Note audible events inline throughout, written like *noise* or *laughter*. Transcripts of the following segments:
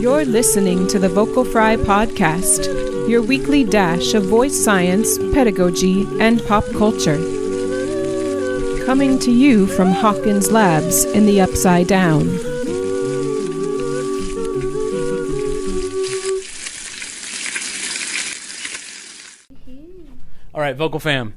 You're listening to the Vocal Fry Podcast, your weekly dash of voice science, pedagogy, and pop culture. Coming to you from Hawkins Labs in the Upside Down. All right, Vocal Fam.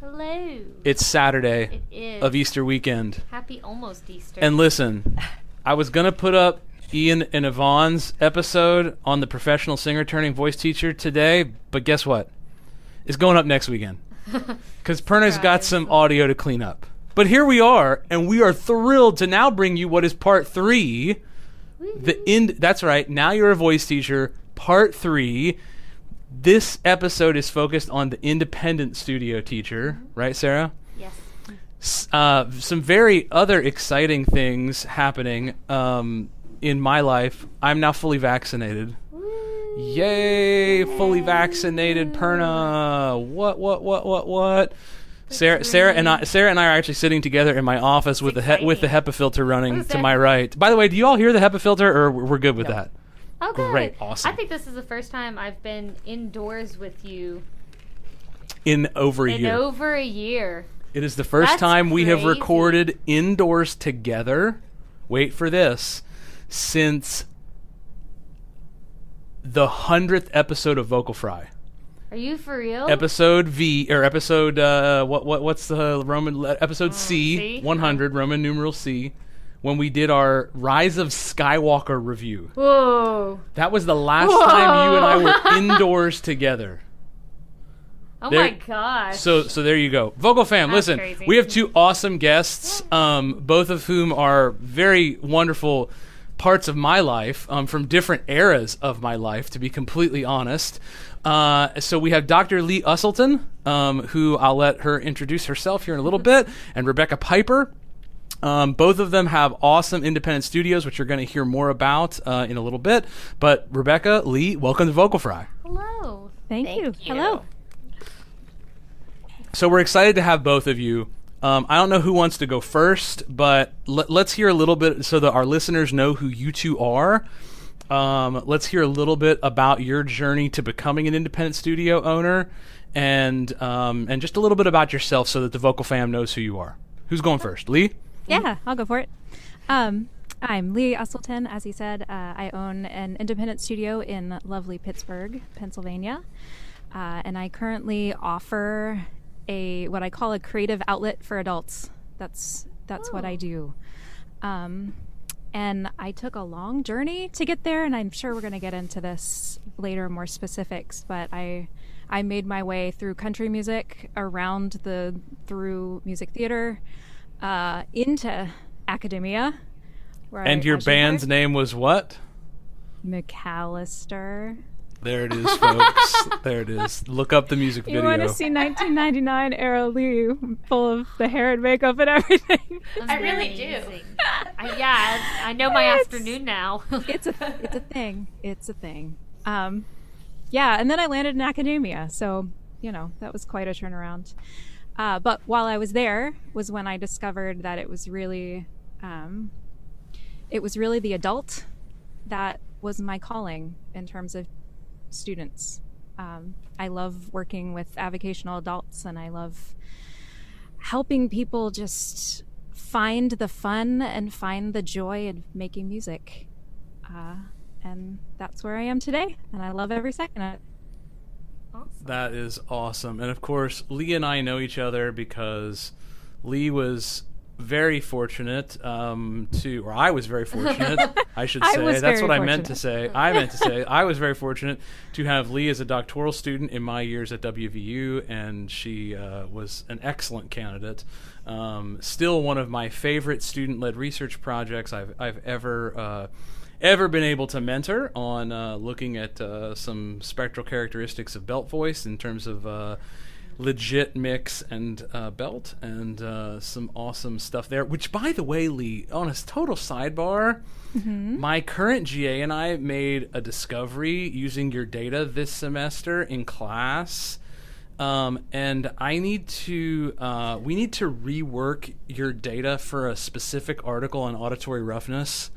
Hello. It's Saturday It is. Of Easter weekend. Happy almost Easter. And listen, I was going to put up Ian and Yvonne's episode on the professional singer turning voice teacher today, but guess what? It's going up next weekend. *laughs* Because Perna's got some audio to clean up. But here we are, and we are thrilled to now bring you what is part three. The end. That's right. Now you're a voice teacher. Part three. This episode is focused on the independent studio teacher, right, Sarah? Uh, some very other exciting things happening um, in my life. I'm now fully vaccinated. Yay! Fully vaccinated, Perna. What? What? What? What? What? Sarah, Sarah and I, Sarah and I are actually sitting together in my office with the he- with the HEPA filter running to my right. By the way, do you all hear the HEPA filter, or we're good with that? Oh, good. Great, awesome. I think this is the first time I've been indoors with you In over a in year, over a year. It is the first That's time we have crazy. recorded indoors together. Wait for this, since the hundredth episode of Vocal Fry. Are you for real? episode V or episode uh, what what what's the Roman le- episode C, C? 100 Roman numeral C when we did our Rise of Skywalker review. Whoa. That was the last time you and I were *laughs* indoors together. Oh There- my gosh. So so there you go. Vocal fam, That's listen. crazy. We have two awesome guests, um, both of whom are very wonderful parts of my life um, from different eras of my life, to be completely honest. Uh, so we have Dr. Lee Usselton, um, who I'll let her introduce herself here in a little bit, and Rebecca Piper. Um, both of them have awesome independent studios, which you're going to hear more about uh, in a little bit. But Rebecca, Lee, welcome to Vocal Fry. Hello. Thank, you. Hello. So we're excited to have both of you. Um, I don't know who wants to go first, but let, let's hear a little bit so that our listeners know who you two are. Um, let's hear a little bit about your journey to becoming an independent studio owner, and um, and just a little bit about yourself so that the vocal fam knows who you are. Who's going first, Lee? Yeah, I'll go for it. Um, I'm Lee Usselton. As he said, uh, I own an independent studio in lovely Pittsburgh, Pennsylvania, uh, and I currently offer a what I call a creative outlet for adults. That's that's what I do. Um, and I took a long journey to get there, and I'm sure we're going to get into this later, more specifics. But I, I made my way through country music, around the through music theater, uh, into academia. Where And I your band's name was what? McAllister. There it is, folks. *laughs* there it is. Look up the music You video. You want to see 1999 era Lee, full of the hair and makeup and everything. I really do. I, yeah, I know my It's- afternoon now. *laughs* it's a it's a thing. It's a thing. Um, yeah, and then I landed in academia, so you know that was quite a turnaround. Uh, but while I was there, was when I discovered that it was really, um, it was really the adult that was my calling in terms of students. Um, I love working with avocational adults, and I love helping people just find the fun and find the joy in making music. Uh, and that's where I am today, and I love every second of it. That is awesome. And of course, Lee and I know each other because Lee was very fortunate um, to, or I was very fortunate, I should *laughs* I say. That's what I meant to say. I *laughs* meant to say I was very fortunate to have Lee as a doctoral student in my years at WVU, and she uh, was an excellent candidate. Um, still one of my favorite student-led research projects I've I've ever. Uh, ever been able to mentor on uh, looking at uh, some spectral characteristics of belt voice in terms of uh, legit mix and uh, belt and uh, some awesome stuff there. Which, by the way, Lee, on a total sidebar, my current GA and I made a discovery using your data this semester in class. Um, and I need to, uh, we need to rework your data for a specific article on auditory roughness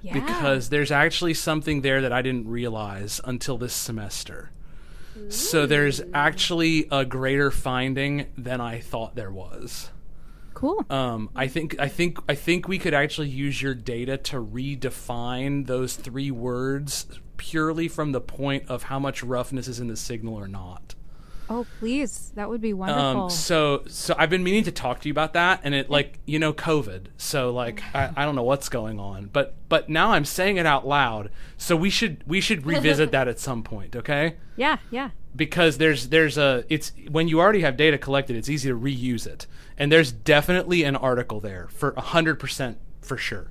Yeah. because there's actually something there that I didn't realize until this semester. So there's actually a greater finding than I thought there was. cool. Um, I think I think I think we could actually use your data to redefine those three words purely from the point of how much roughness is in the signal or not. Oh, please. That would be wonderful. Um, so so I've been meaning to talk to you about that, and it like you know COVID. So like I, I don't know what's going on, but but now I'm saying it out loud. So we should we should revisit that at some point, okay? *laughs* yeah, yeah. because there's there's a it's when you already have data collected it's easy to reuse it and there's definitely an article there for 100% for sure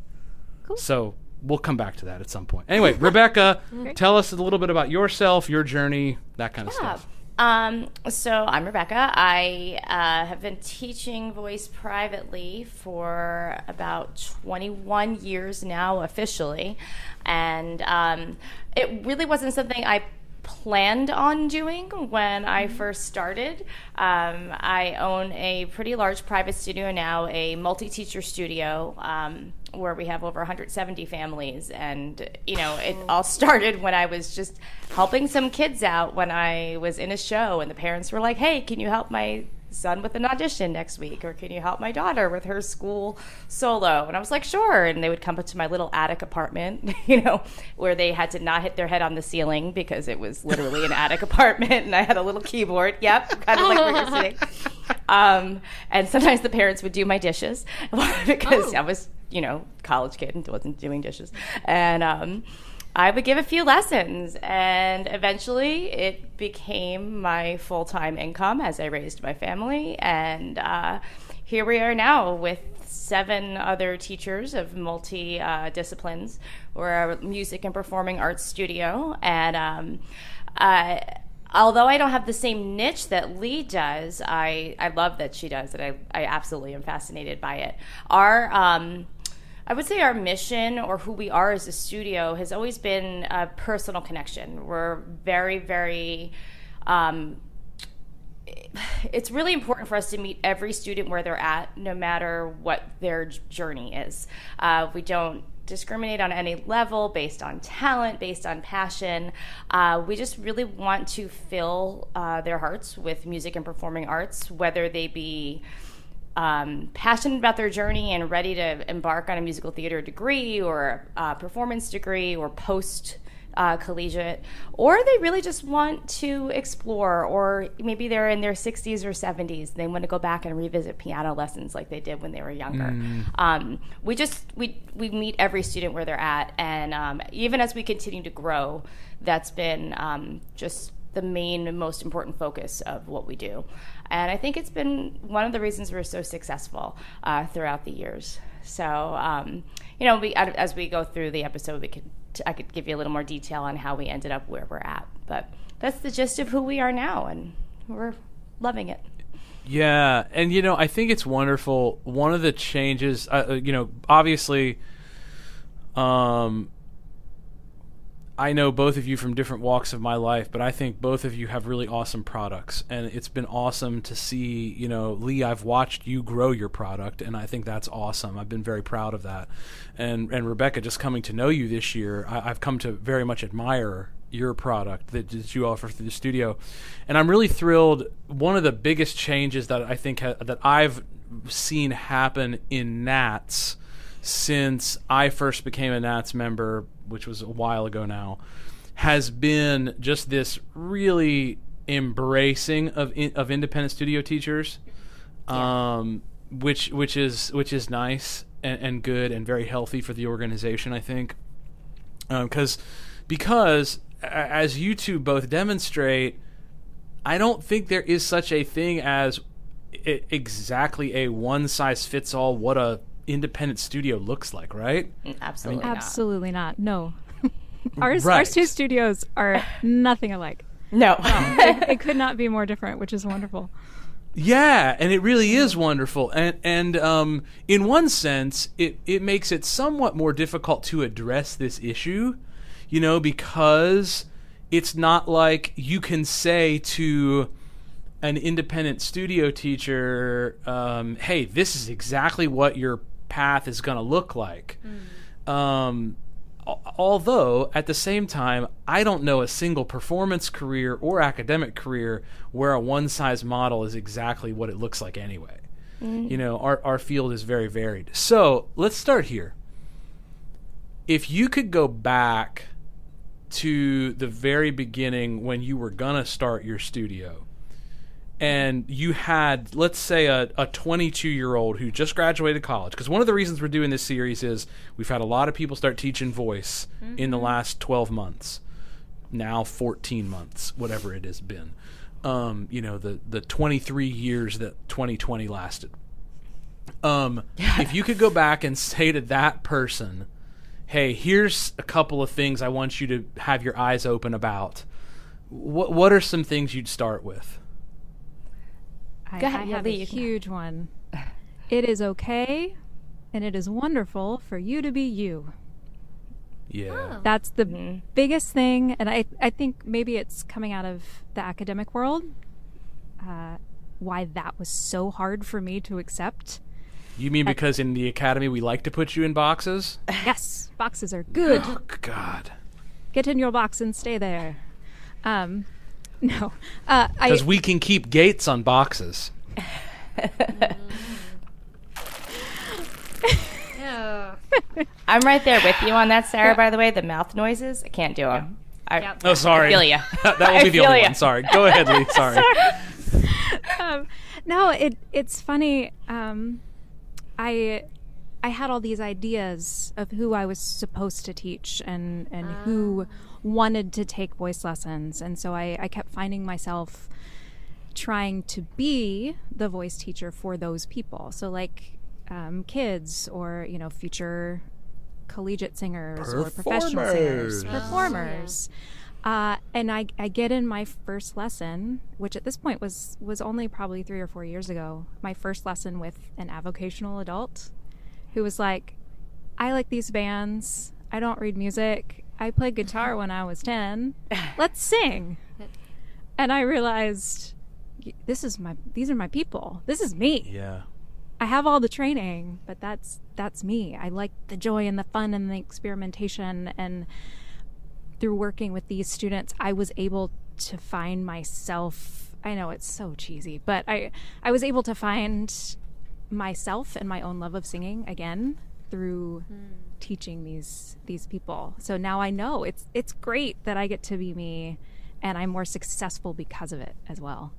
Cool. so we'll come back to that at some point anyway rebecca *laughs* tell us a little bit about yourself your journey that kind of stuff Um, so I'm Rebecca. I uh, have been teaching voice privately for about 21 years now, officially, and um, it really wasn't something I planned on doing when I first started. Um, I own a pretty large private studio now, a multi-teacher studio. Um, where we have over 170 families. And you know it all started when i was just helping some kids out when i was in a show and the parents were like hey can you help my son with an audition next week? Or can you help my daughter with her school solo? And i was like sure. And they would come up to my little attic apartment *laughs* you know where they had to not hit their head on the ceiling because it was literally an attic apartment and i had a little keyboard. Yep kind of like where you're sitting *laughs* um, and sometimes the parents would do my dishes *laughs* because I was, you know, college kid and wasn't doing dishes. And um, I would give a few lessons, and eventually it became my full time income as I raised my family. And uh, here we are now with seven other teachers of multi uh, disciplines. We're a music and performing arts studio, and um, although I don't have the same niche that Lee does, I, I love that she does it. I, I absolutely am fascinated by it. Our um, I would say our mission or who we are as a studio has always been a personal connection. We're very, very um, it's really important for us to meet every student where they're at, no matter what their journey is. Uh, we don't discriminate on any level based on talent, based on passion. Uh, we just really want to fill uh, their hearts with music and performing arts, whether they be um, passionate about their journey and ready to embark on a musical theater degree or a performance degree or post uh, collegiate, or they really just want to explore, or maybe they're in their 60s or 70s. and They want to go back and revisit piano lessons like they did when they were younger. Um, we just we we meet every student where they're at, and um, even as we continue to grow, that's been um, just the main most important focus of what we do. And I think it's been one of the reasons we're so successful uh, throughout the years. So, um, you know, we, as we go through the episode, we could I could give you a little more detail on how we ended up where we're at. But that's the gist of who we are now, and we're loving it. Yeah, and you know, I think it's wonderful. One of the changes, uh, uh, you know, obviously, um, I know both of you from different walks of my life, but I think both of you have really awesome products, and it's been awesome to see. You know, Lee, I've watched you grow your product, and I think that's awesome. I've been very proud of that, and and Rebecca, just coming to know you this year, I, I've come to very much admire your product that, that you offer through the studio, and I'm really thrilled. One of the biggest changes that I think ha- that I've seen happen in Nats since I first became a Nats member, which was a while ago now, has been just this really embracing of in, of independent studio teachers, um, which which is which is nice and, and good and very healthy for the organization. I think because because as you two both demonstrate, I don't think there is such a thing as exactly a one size fits all what a independent studio looks like, right? Absolutely not. Absolutely not. No. *laughs* Ours, Right. ours two studios are nothing alike. No. It, *laughs* it could not be more different, which is wonderful. Yeah, and it really is wonderful. And and um, in one sense, it it makes it somewhat more difficult to address this issue, you know, because it's not like you can say to an independent studio teacher, um, hey, this is exactly what your path is going to look like. Um, although at the same time, I don't know a single performance career or academic career where a one size model is exactly what it looks like anyway. You know, our, our field is very varied. So let's start here. If you could go back to the very beginning when you were gonna start your studio and you had let's say a, a 22 year old who just graduated college. Because one of the reasons we're doing this series is we've had a lot of people start teaching voice in the last 12 months. Now 14 months whatever it has been. Um, you know the the 23 years that 2020 lasted. Um, *laughs* if you could go back and say to that person hey, here's a couple of things I want you to have your eyes open about. What what are some things you'd start with? I, Go ahead, I yeah, have Lee, a you can- huge one. *laughs* It is okay and it is wonderful for you to be you. Yeah. That's the biggest thing. And I, I think maybe it's coming out of the academic world. Uh, why that was so hard for me to accept. You mean because in the academy we like to put you in boxes? *laughs* Yes, boxes are good. Oh God. Get in your box and stay there. Um, *laughs* no, uh, Because we can keep gates on boxes. Yeah. *laughs* I'm right there with you on that, Sarah. By the way, the mouth noises, I can't do them. I, Yep. Oh, sorry. I feel ya. *laughs* that will be the only ya. one. Sorry. Go ahead, Lee. Sorry. um, no, it it's funny. Um, I I had all these ideas of who I was supposed to teach and and who wanted to take voice lessons, and so I, I kept finding myself trying to be the voice teacher for those people. So like um, kids or you know future collegiate singers or professional singers, Performers. performers. Uh, and I, I get in my first lesson, which at this point was was only probably three or four years ago. My first lesson with an avocational adult, who was like, "I like these bands. I don't read music. I played guitar when I was ten. *laughs* Let's sing." *laughs* And I realized, this is my these are my people. This is me. Yeah. I have all the training, but that's that's me. I like the joy and the fun and the experimentation and through working with these students, I was able to find myself. I know it's so cheesy, but I I was able to find myself and my own love of singing again through hmm. teaching these these people. So now I know it's it's great that I get to be me and I'm more successful because of it as well.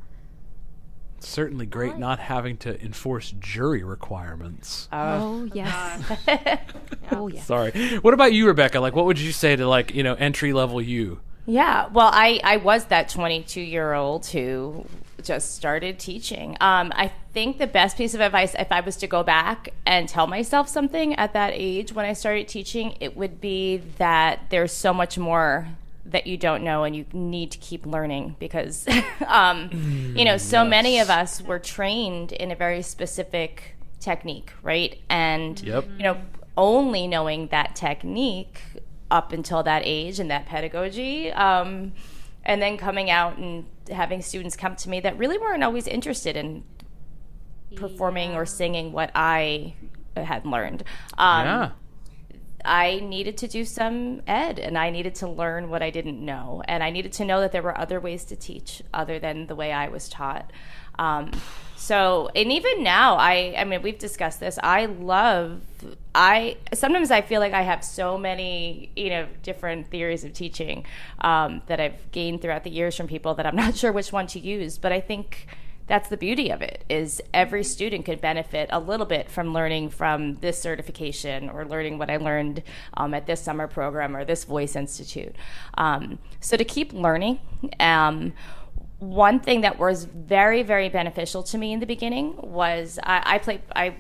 Certainly great not having to enforce jury requirements. Oh, oh yes. *laughs* oh yes. Sorry. What about you, Rebecca? Like, what would you say to like you know entry level you? Yeah, well, I, I was that 22 year old who just started teaching. Um, I think the best piece of advice, if I was to go back and tell myself something at that age when I started teaching, it would be that there's so much more that you don't know and you need to keep learning because, *laughs* um, you know, so many of us were trained in a very specific technique, right? And, Yep. you know, only knowing that technique up until that age and that pedagogy um, and then coming out and having students come to me that really weren't always interested in performing or singing what i had learned um, yeah. I needed to do some ed and I needed to learn what I didn't know. And I needed to know that there were other ways to teach other than the way I was taught. Um, so, and even now, I, I mean, we've discussed this. I love, I, sometimes I feel like I have so many, you know, different theories of teaching um, that I've gained throughout the years from people that I'm *laughs* not sure which one to use. But I think that's the beauty of it is every student could benefit a little bit from learning from this certification or learning what i learned um, at this summer program or this voice institute. Um, so to keep learning um, one thing that was very very beneficial to me in the beginning was i, I played i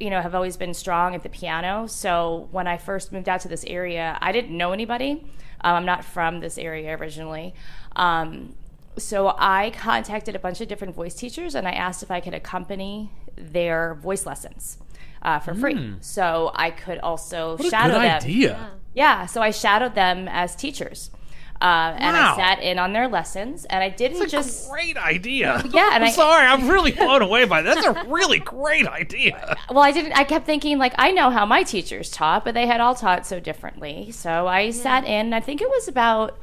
you know have always been strong at the piano. So when i first moved out to this area i didn't know anybody. Um, i'm not from this area originally. Um, so I contacted a bunch of different voice teachers and I asked if I could accompany their voice lessons uh, for free. So I could also What a shadow good them. idea. Yeah, so I shadowed them as teachers. Uh, and Wow. I sat in on their lessons, and I didn't That's a just great idea. *laughs* Yeah, and I'm I- sorry, I'm really *laughs* blown away by that. That's a really *laughs* great idea. well, I didn't. I kept thinking like I know how my teachers taught, but they had all taught so differently. So I sat in. I think it was about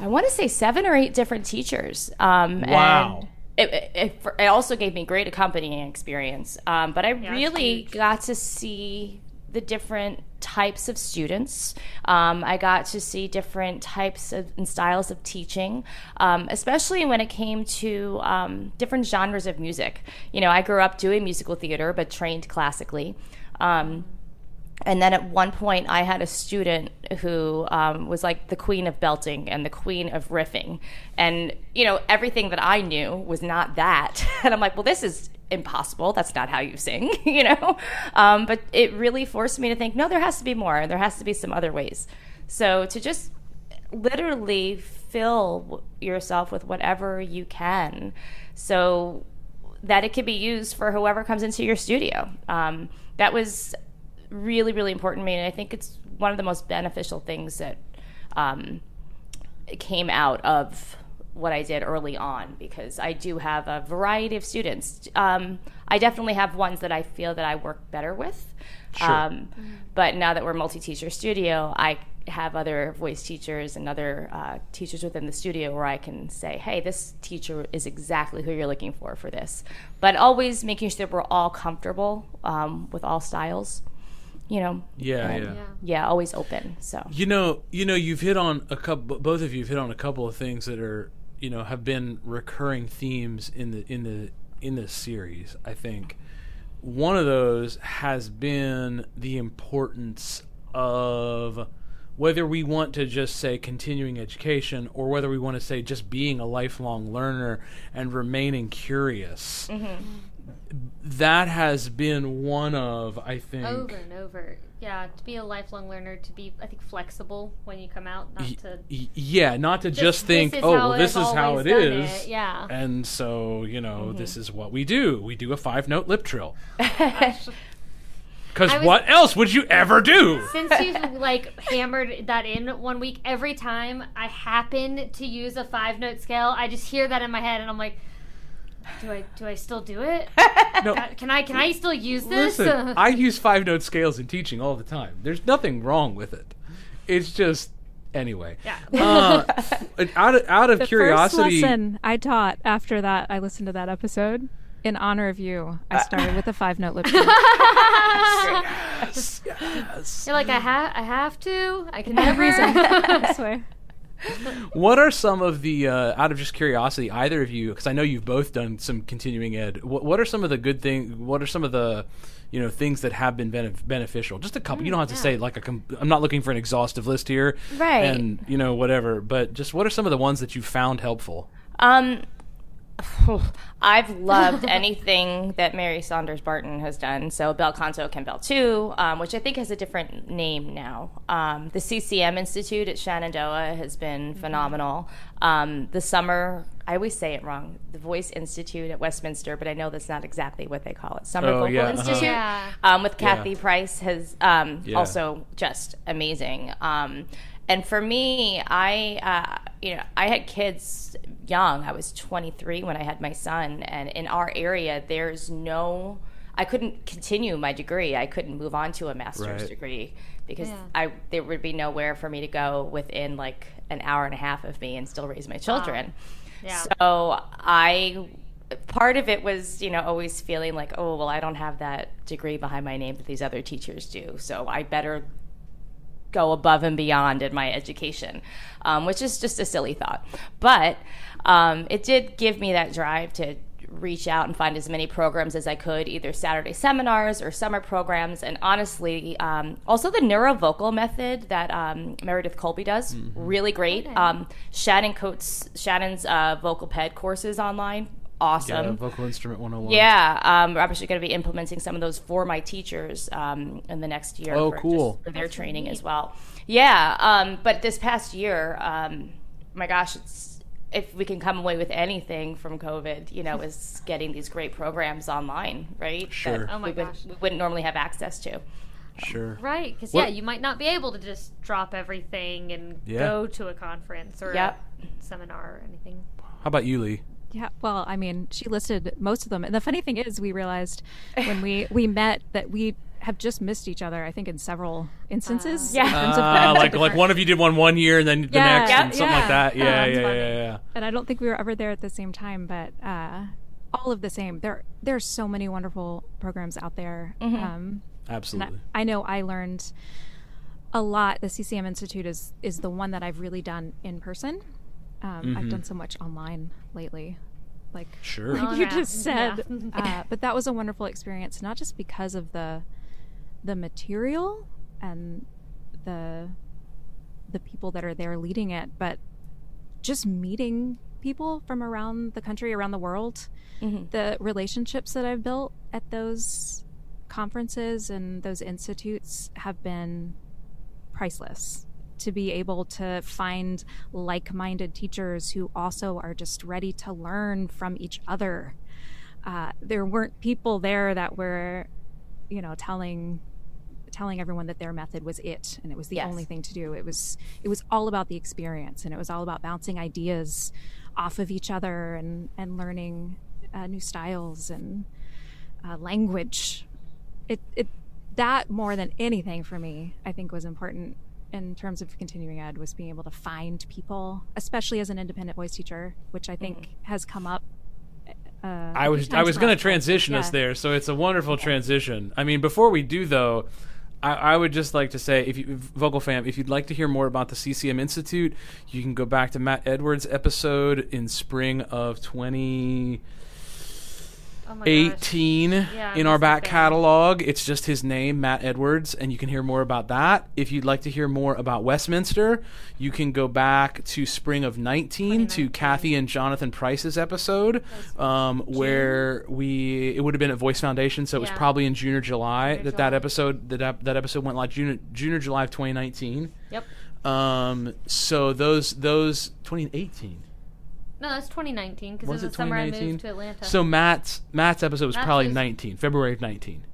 I want to say seven or eight different teachers. Um, Wow. And it, it, it, it also gave me great accompanying experience. Um, but I it's really got to see the different types of students. Um, I got to see different types of, and styles of teaching, um, especially when it came to um, different genres of music. You know, I grew up doing musical theater, but trained classically. And then at one point, I had a student who um, was like the queen of belting and the queen of riffing. And, you know, everything that I knew was not that. *laughs* And I'm like, well, this is impossible. That's not how you sing, *laughs* you know? Um, but it really forced me to think, no, there has to be more. There has to be some other ways. So to just literally fill yourself with whatever you can so that it can be used for whoever comes into your studio. Um, that was really, really important to me. And I think it's one of the most beneficial things that um, came out of what I did early on because I do have a variety of students. Um, I definitely have ones that I feel that I work better with. Um, but now that we're multi-teacher studio, I have other voice teachers and other uh, teachers within the studio where I can say, "Hey, this teacher is exactly who you're looking for for this." But always making sure that we're all comfortable um, with all styles. You know, Yeah, And, yeah. Yeah. always open. So You know, you know, you've hit on a couple. Both of you have hit on a couple of things that are, you know, have been recurring themes in the in the in this series. I think one of those has been the importance of whether we want to just say continuing education or whether we want to say just being a lifelong learner and remaining curious. Mm-hmm. That has been one of, I think, Over and over. Yeah, to be a lifelong learner, to be, I think, flexible when you come out, not to. y- yeah, not to just, Just, think, oh, well, this is oh, how it is. it done is. it," yeah. And so, you know, mm-hmm. this is what we do. We do a five note lip trill. *laughs* Because what else would you ever do? Since you like hammered that in one week, every time I happen to use a five note scale, I just hear that in my head, and I'm like, do I do I still do it? *laughs* No, Uh, Can I can I still use this? listen, *laughs* I use five note scales in teaching all the time. There's nothing wrong with it. It's just, anyway. yeah. Uh, *laughs* out of, out of The curiosity. first lesson I taught after that, I listened to that episode. In honor of you, I started with a five note lip sync. Yes, yes. You're like I have I have to. I can never. I swear. *laughs* What are some of the, uh, out of just curiosity, either of you, because I know you've both done some continuing ed. What, what are some of the good things? What are some of the, you know, things that have been benef- beneficial? Just a couple. you don't have to say like a. Com- I'm not looking for an exhaustive list here, Right. And you know whatever, but just what are some of the ones that you found helpful? Um, *sighs* I've loved anything that Mary Saunders Barton has done. So Bel Canto Can Belto, um, which I think has a different name now. Um, the CCM Institute at Shenandoah has been phenomenal. Um, the summer, I always say it wrong, the Voice Institute at Westminster, but I know that's not exactly what they call it. Summer Oh, Vocal yeah, uh-huh. Institute Yeah. um, with Kathy Yeah. Price has um, Yeah. also just amazing. And for me, I uh, you know I had kids young. I was 23 when I had my son, and in our area, there's no. I couldn't continue my degree. I couldn't move on to a master's Right. degree because Yeah. I there would be nowhere for me to go within like an hour and a half of me and still raise my children. Yeah. So I part of it was, you know, always feeling like, oh, well, I don't have that degree behind my name that these other teachers do. So I better go above and beyond in my education, um, which is just a silly thought. But um, it did give me that drive to reach out and find as many programs as I could, either Saturday seminars or summer programs. And honestly, um, also the neurovocal method that um, Meredith Colby does, really great. Um, Shannon Coates, Shannon's uh, vocal ped courses online, awesome. Yeah, vocal instrument 101. Yeah, um, we're actually going to be implementing some of those for my teachers um, in the next year. Oh, for just cool. for their training as well. Yeah, um, but this past year, um, my gosh, it's if we can come away with anything from COVID, you know, is getting these great programs online, right? Sure. That Oh my we, would, gosh. we wouldn't normally have access to. Sure. Right, because yeah, you might not be able to just drop everything and Yeah. go to a conference or Yep. a seminar or anything. How about you, Lee? Yeah, well, I mean, she listed most of them, and the funny thing is, we realized when we *laughs* we met that we have just missed each other. I think in several instances. Yeah. in Uh, *laughs* like like one of you did one one year and then the Yeah. next Yeah, and something like that. Yeah, Um, yeah, yeah, yeah, yeah. and I don't think we were ever there at the same time, but uh, all of the same. There there's so many wonderful programs out there. Um, and I, Absolutely. I know I learned a lot. The CCM Institute is is the one that I've really done in person. Um, I've done so much online lately, like Sure. like Oh, you just said. Yeah. *laughs* uh, but that was a wonderful experience, not just because of the the material and the the people that are there leading it, but just meeting people from around the country, around the world. The relationships that I've built at those conferences and those institutes have been priceless. To be able to find like minded teachers who also are just ready to learn from each other. Uh, there weren't people there that were, you know, telling telling everyone that their method was it and it was the Yes. only thing to do. It was it was all about the experience and it was all about bouncing ideas off of each other and and learning uh, new styles and uh, language. It it that more than anything for me, I think was important in terms of continuing ed was being able to find people, especially as an independent voice teacher, which I think has come up. Uh, a I few was I was going to transition us there, so it's a wonderful transition. I mean, before we do though, I, I would just like to say, if you vocal fam, if you'd like to hear more about the CCM Institute, you can go back to Matt Edwards' episode in spring of twenty. Oh 18 Yeah, in our back catalog. It's just his name, Matt Edwards, and you can hear more about that. If you'd like to hear more about Westminster, you can go back to spring of 19 to Kathy and Jonathan Price's episode, um, where we it would have been at Voice Foundation, so it was Yeah. probably in June or July June or that that episode that that episode went live June June or July of 2019. Yep. Um, so those those 2018. No, that's 2019 because it Was was it the summer I 2019? moved to Atlanta. So Matt's Matt's episode was Matt's probably was- 19, February of 19.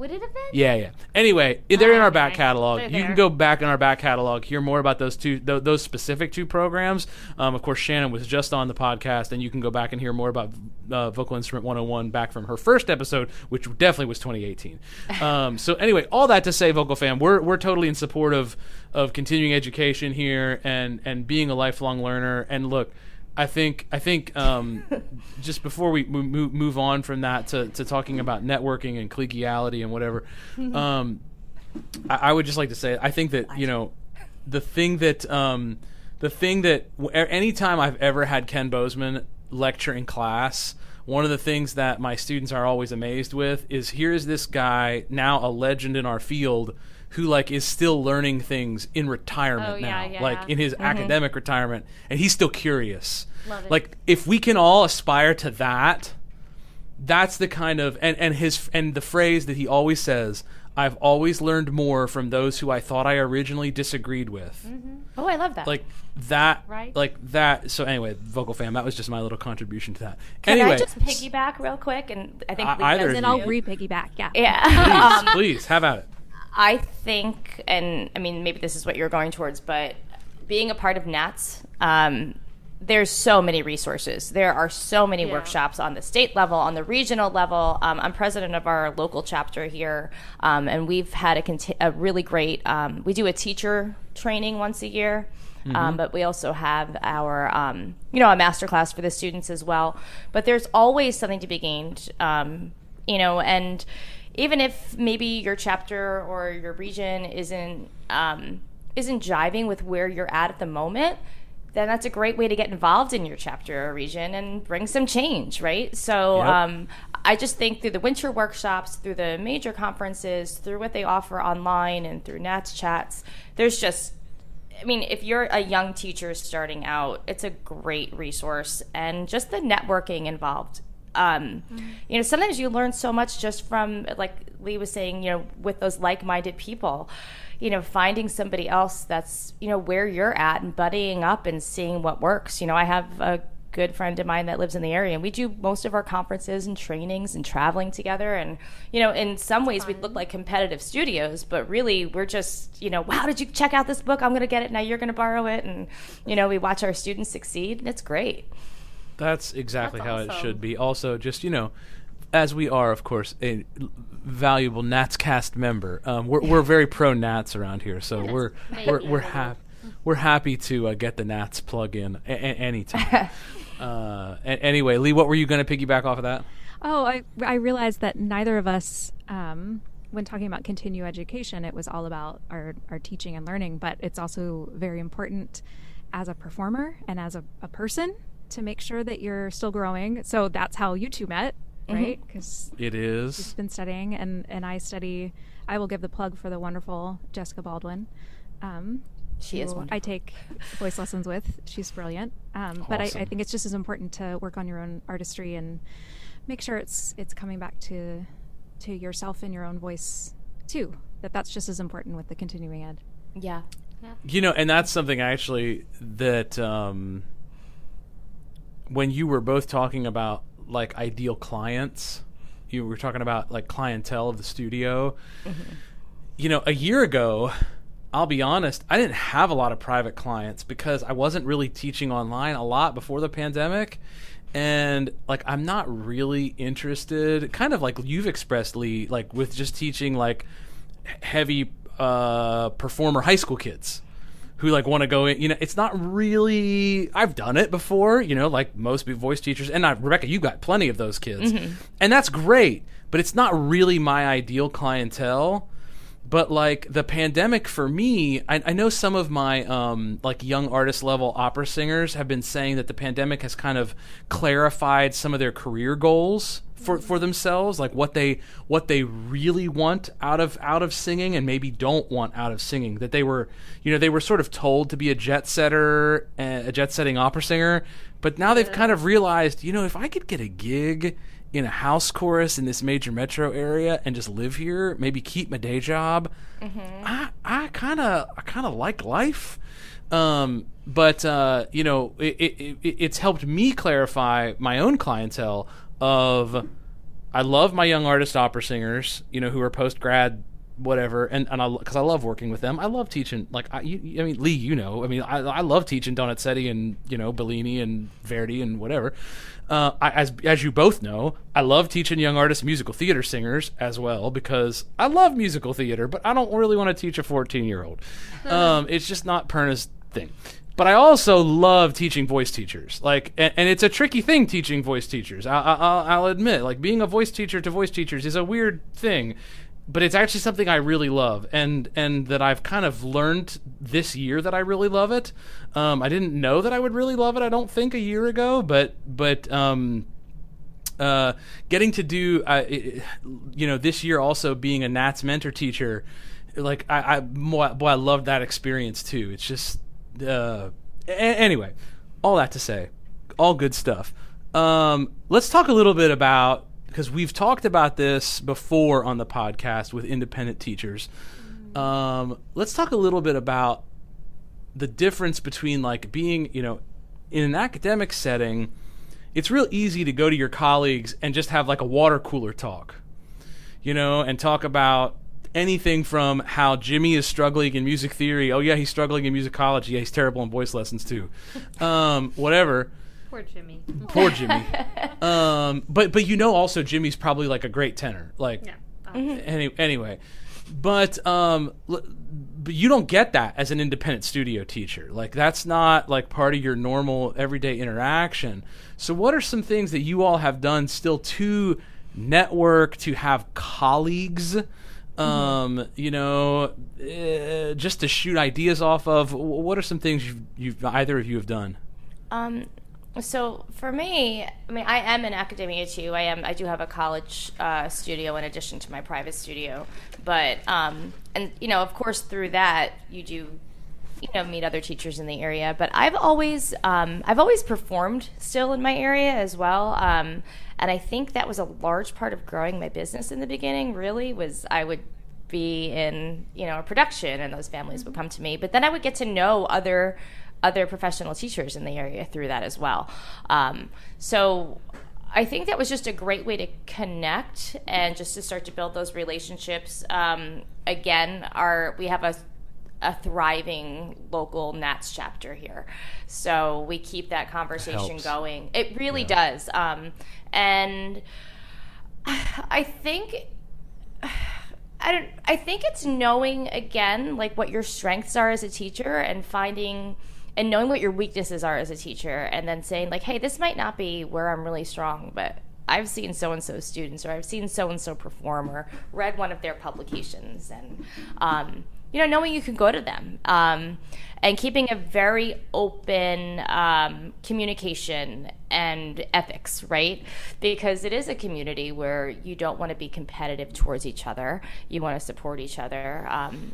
Would it have been? Yeah, yeah. Anyway, they're in our back catalog. They're you can go back in our back catalog, hear more about those two, th- those specific two programs. Um, of course, Shannon was just on the podcast, and you can go back and hear more about uh, Vocal Instrument 101 back from her first episode, which definitely was 2018. Um, so anyway, all that to say, Vocal Fam, we're we're totally in support of of continuing education here and and being a lifelong learner. And look. I think I think um, *laughs* just before we mo- mo- move on from that to, to talking about networking and collegiality and whatever, um, I, I would just like to say I think that you know the thing that um, the thing that w- a- anytime I've ever had Ken Bozeman lecture in class, one of the things that my students are always amazed with is here is this guy now a legend in our field who like is still learning things in retirement Oh, now, yeah. like in his mm-hmm. academic retirement, and he's still curious. Love it. Like if we can all aspire to that, that's the kind of and and his and the phrase that he always says i've always learned more from those who i thought i originally disagreed with mm-hmm. Oh, I love that. like that Right. like that so anyway vocal fam that was just my little contribution to that Can anyway I just piggyback real quick? And I think I- Lee either does And you. I'll re piggyback. Yeah. Yeah. please, *laughs* um, please have at it I think, and I mean, maybe this is what you're going towards, but being a part of NATS, um, there's so many resources. There are so many Yeah. workshops on the state level, on the regional level. Um, I'm president of our local chapter here, um, and we've had a, conti- a really great. Um, we do a teacher training once a year. Um, but we also have our, um, you know, a master class for the students as well. But there's always something to be gained, um, you know, and even if maybe your chapter or your region isn't um, isn't jiving with where you're at at the moment, then that's a great way to get involved in your chapter or region and bring some change, right? So Yep. um, I just think through the winter workshops, through the major conferences, through what they offer online, and through Nats chats, there's just I mean, if you're a young teacher starting out, it's a great resource, and just the networking involved. Um, You know, sometimes you learn so much just from, like Lee was saying, you know, with those like-minded people. You know, finding somebody else that's you know where you're at and buddying up and seeing what works. You know, I have a good friend of mine that lives in the area, and we do most of our conferences and trainings and traveling together. And you know, in some ways, we look like competitive studios, but really, we're just you know, wow, did you check out this book? I'm going to get it now. You're going to borrow it, and you know, we watch our students succeed, and it's great. That's exactly That's how it should be. Also, just you know, as we are, of course, a valuable Nats cast member, um, we're we're very pro Nats around here, so we're we're we're happy. We're happy to uh, get the Nats plug in a- a- anytime. *laughs* uh, a- anyway, Lee, what were you going to piggyback off of that? Oh, I, I realized that neither of us, um, when talking about continue education, it was all about our, our teaching and learning, but it's also very important as a performer and as a, a person to make sure that you're still growing. So that's how you two met, right? Because It you've is. been studying, and, and I study, I will give the plug for the wonderful Jessica Baldwin. Um, She is who wonderful. I take voice lessons with. She's brilliant. Um, But I, I think it's just as important to work on your own artistry and make sure it's it's coming back to to yourself and your own voice too. That that's just as important with the continuing ed. Yeah. You know, and that's something actually that um, when you were both talking about like ideal clients, you were talking about like clientele of the studio. You know, a year ago, I'll be honest, I didn't have a lot of private clients because I wasn't really teaching online a lot before the pandemic. And like I'm not really interested, kind of like you've expressed, Lee, like with just teaching like heavy uh, performer high school kids who like want to go in. You know, it's not really. I've done it before. You know, like most voice teachers, and I, Rebecca, you got plenty of those kids, and that's great. But it's not really my ideal clientele. But like the pandemic for me, I, I know some of my um, like young artist level opera singers have been saying that the pandemic has kind of clarified some of their career goals for, for themselves, like what they what they really want out of out of singing and maybe don't want out of singing. That they were you know they were sort of told to be a jet setter, uh, a jet setting opera singer, but now they've kind of realized you know if I could get a gig in a house chorus in this major metro area and just live here, maybe keep my day job. I I kind of I kind of like life. Um, but uh, you know, it, it, it, it's helped me clarify my own clientele of I love my young artist opera singers, you know, who are post grad whatever and and I because I love working with them. I love teaching like I you, I mean Lee, you know. I mean I I love teaching Donizetti and, you know, Bellini and Verdi and whatever. Uh, I, as as you both know, I love teaching young artists musical theater singers as well because I love musical theater, but I don't really want to teach a 14 year old. *laughs* Um, it's just not Perna's thing. But I also love teaching voice teachers. Like, and, and it's a tricky thing teaching voice teachers. I, I, I'll, I'll admit, like being a voice teacher to voice teachers is a weird thing, but it's actually something I really love, and and that I've kind of learned this year that I really love it. Um, I didn't know that I would really love it. I don't think a year ago, but but um, uh, getting to do, uh, you know, this year also being a Nats mentor teacher, like I, I boy, I loved that experience too. It's just, uh, a- anyway, all that to say, all good stuff. Um, let's talk a little bit about because we've talked about this before on the podcast with independent teachers. Um, let's talk a little bit about the difference between like being, you know, in an academic setting, it's real easy to go to your colleagues and just have like a water cooler talk, you know, and talk about anything from how Jimmy is struggling in music theory. Oh yeah, he's struggling in musicology. Yeah, he's terrible in voice lessons too. *laughs* Um, whatever. Poor Jimmy. Poor Jimmy. *laughs* um, but but you know also Jimmy's probably like a great tenor. Like Yeah. any, anyway, but um, l- but you don't get that as an independent studio teacher. Like that's not like part of your normal everyday interaction. So what are some things that you all have done still to network to have colleagues? Um, you know, uh, just to shoot ideas off of. What are some things you've, you've either of you have done? Um, so for me, I mean, I am in academia too. I am. I do have a college uh, studio in addition to my private studio. But um, and you know, of course, through that, you do, you know, meet other teachers in the area. But I've always, um, I've always performed still in my area as well. Um, and I think that was a large part of growing my business in the beginning. Really, was I would be in you know a production and those families would come to me but then i would get to know other other professional teachers in the area through that as well. Um, so I think that was just a great way to connect and just to start to build those relationships. Um, again, our we have a a thriving local Nats chapter here, so we keep that conversation Helps. going. It really does, um, and I think. I don't I think it's knowing again like what your strengths are as a teacher and finding and knowing what your weaknesses are as a teacher and then saying like hey this might not be where I'm really strong but I've seen so and so students or I've seen so and so perform or read one of their publications and um, you know knowing you can go to them um, and keeping a very open um, communication and ethics right? Because it is a community where you don't want to be competitive towards each other. You want to support each other um,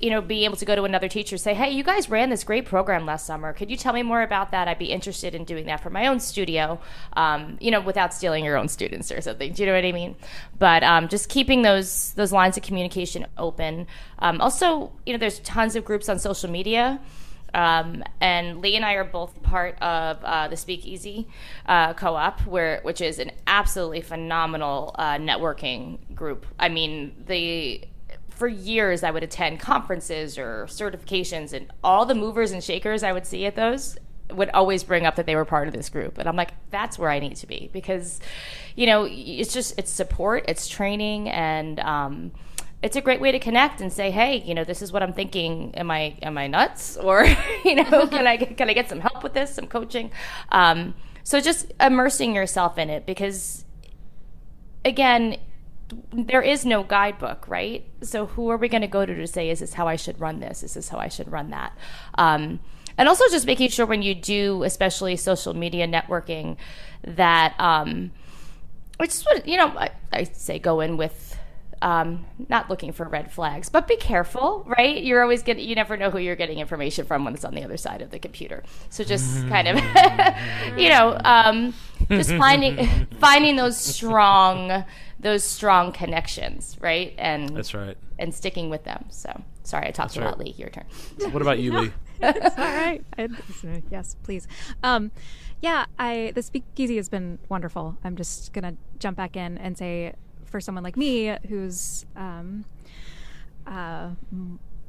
you know, being able to go to another teacher, say, "Hey, you guys ran this great program last summer. Could you tell me more about that? I'd be interested in doing that for my own studio." Um, you know, without stealing your own students or something. Do you know what I mean? But um, just keeping those those lines of communication open. Um, also, you know, there's tons of groups on social media. Um, and Lee and I are both part of uh, the Speakeasy uh, Co-op, where which is an absolutely phenomenal uh, networking group. I mean, the for years I would attend conferences or certifications, and all the movers and shakers I would see at those would always bring up that they were part of this group, and I'm like, that's where I need to be because, you know, it's just it's support, it's training, and um, it's a great way to connect and say, hey, you know, this is what I'm thinking. Am I am I nuts, *laughs* or you know, *laughs* can I can I get some help with this, some coaching? Um, so just immersing yourself in it because, again, there is no guidebook, right? So who are we going to go to to say, is this how I should run this? Is this how I should run that? Um, and also just making sure when you do, especially social media networking, that um, I just would, you know, I, I say go in with um, not looking for red flags, but be careful, right? You're always getting, you never know who you're getting information from when it's on the other side of the computer. So just kind of, *laughs* *laughs* you know, um, just finding *laughs* finding those strong those strong connections, right? And That's right. and sticking with them. So sorry, I talked That's a lot, right. Lee. Your turn. What about you, Lee? *laughs* It's all right. Yes, please. Um, yeah, I the speakeasy has been wonderful. I'm just gonna jump back in and say, for someone like me who's um, uh,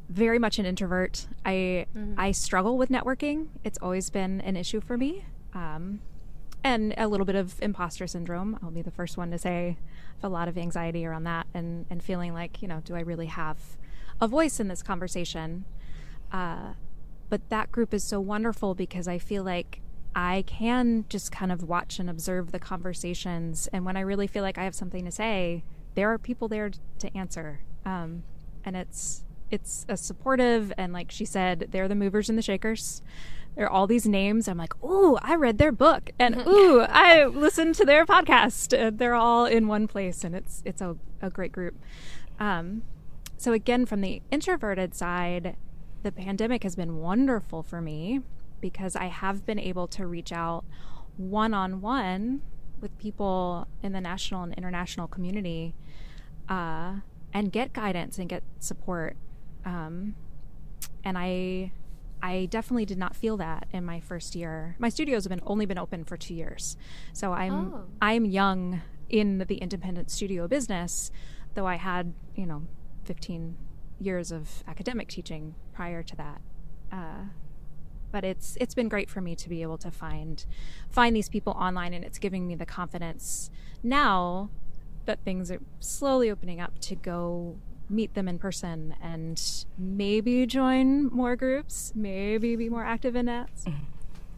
very much an introvert, I I struggle with networking. It's always been an issue for me. Um, and a little bit of imposter syndrome. I'll be the first one to say a lot of anxiety around that and, and feeling like, you know, do I really have a voice in this conversation? Uh, but that group is so wonderful because I feel like I can just kind of watch and observe the conversations. And when I really feel like I have something to say, there are people there to answer. Um, and it's it's a supportive and like she said, they're the movers and the shakers. There are all these names. I'm like, ooh, I read their book, and ooh, I listened to their podcast. Uh, they're all in one place, and it's it's a, a great group. Um, so again, from the introverted side, the pandemic has been wonderful for me because I have been able to reach out one on one with people in the national and international community uh, and get guidance and get support. Um, and I I definitely did not feel that in my first year. My studios have been only been open for two years, so I'm Oh. I'm young in the independent studio business, though I had you know 15 years of academic teaching prior to that. Uh, but it's it's been great for me to be able to find find these people online, and it's giving me the confidence now that things are slowly opening up to go meet them in person and maybe join more groups, maybe be more active in NATS.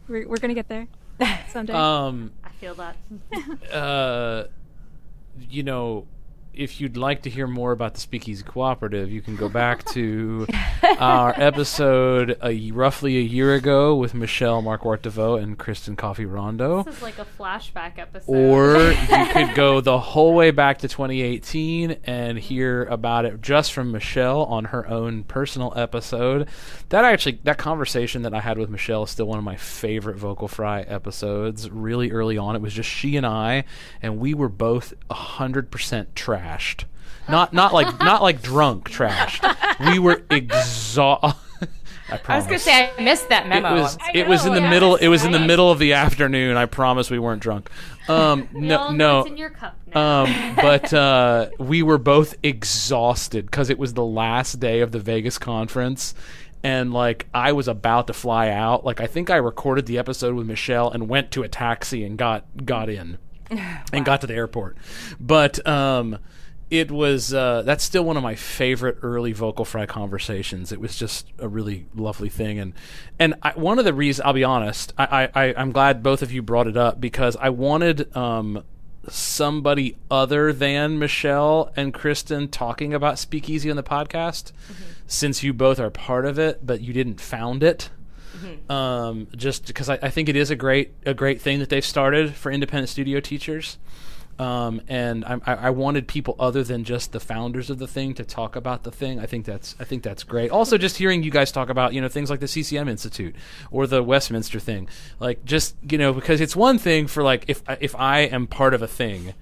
We're, we're gonna get there *laughs* someday. Um, I feel that. *laughs* uh, you know, if you'd like to hear more about the Speakeasy Cooperative, you can go back *laughs* to *laughs* our episode a, roughly a year ago with Michelle Marquardt DeVoe and Kristen Coffee Rondo. This is like a flashback episode. Or you *laughs* could go the whole way back to 2018 and hear about it just from Michelle on her own personal episode. That actually, that conversation that I had with Michelle is still one of my favorite Vocal Fry episodes. Really early on, it was just she and I, and we were both 100% trashed. Not not like *laughs* not like drunk trashed. We were exhausted. *laughs* I I was going to say I missed that it memo. was I'm it was in the know, middle it was in the middle of the afternoon. I promise we weren't drunk. Um, We *laughs* no, no. in your cup now. Um, but uh, we were both exhausted because it was the last day of the Vegas conference. And like I was about to fly out, like I think I recorded the episode with Michelle and went to a taxi and got got in *sighs* and got to the airport. But um, it was uh, that's still one of my favorite early vocal fry conversations. It was just a really lovely thing, and and I, one of the reasons I'll be honest, I, I I'm glad both of you brought it up because I wanted um, somebody other than Michelle and Kristen talking about Speakeasy on the podcast, since you both are part of it, but you didn't found it um, just because I, I think it is a great a great thing that they've started for independent studio teachers. Um, and I, I wanted people other than just the founders of the thing to talk about the thing. I think that's I think that's great. Also, just hearing you guys talk about you know things like the CCM Institute or the Westminster thing, like just you know because it's one thing for like if if I am part of a thing,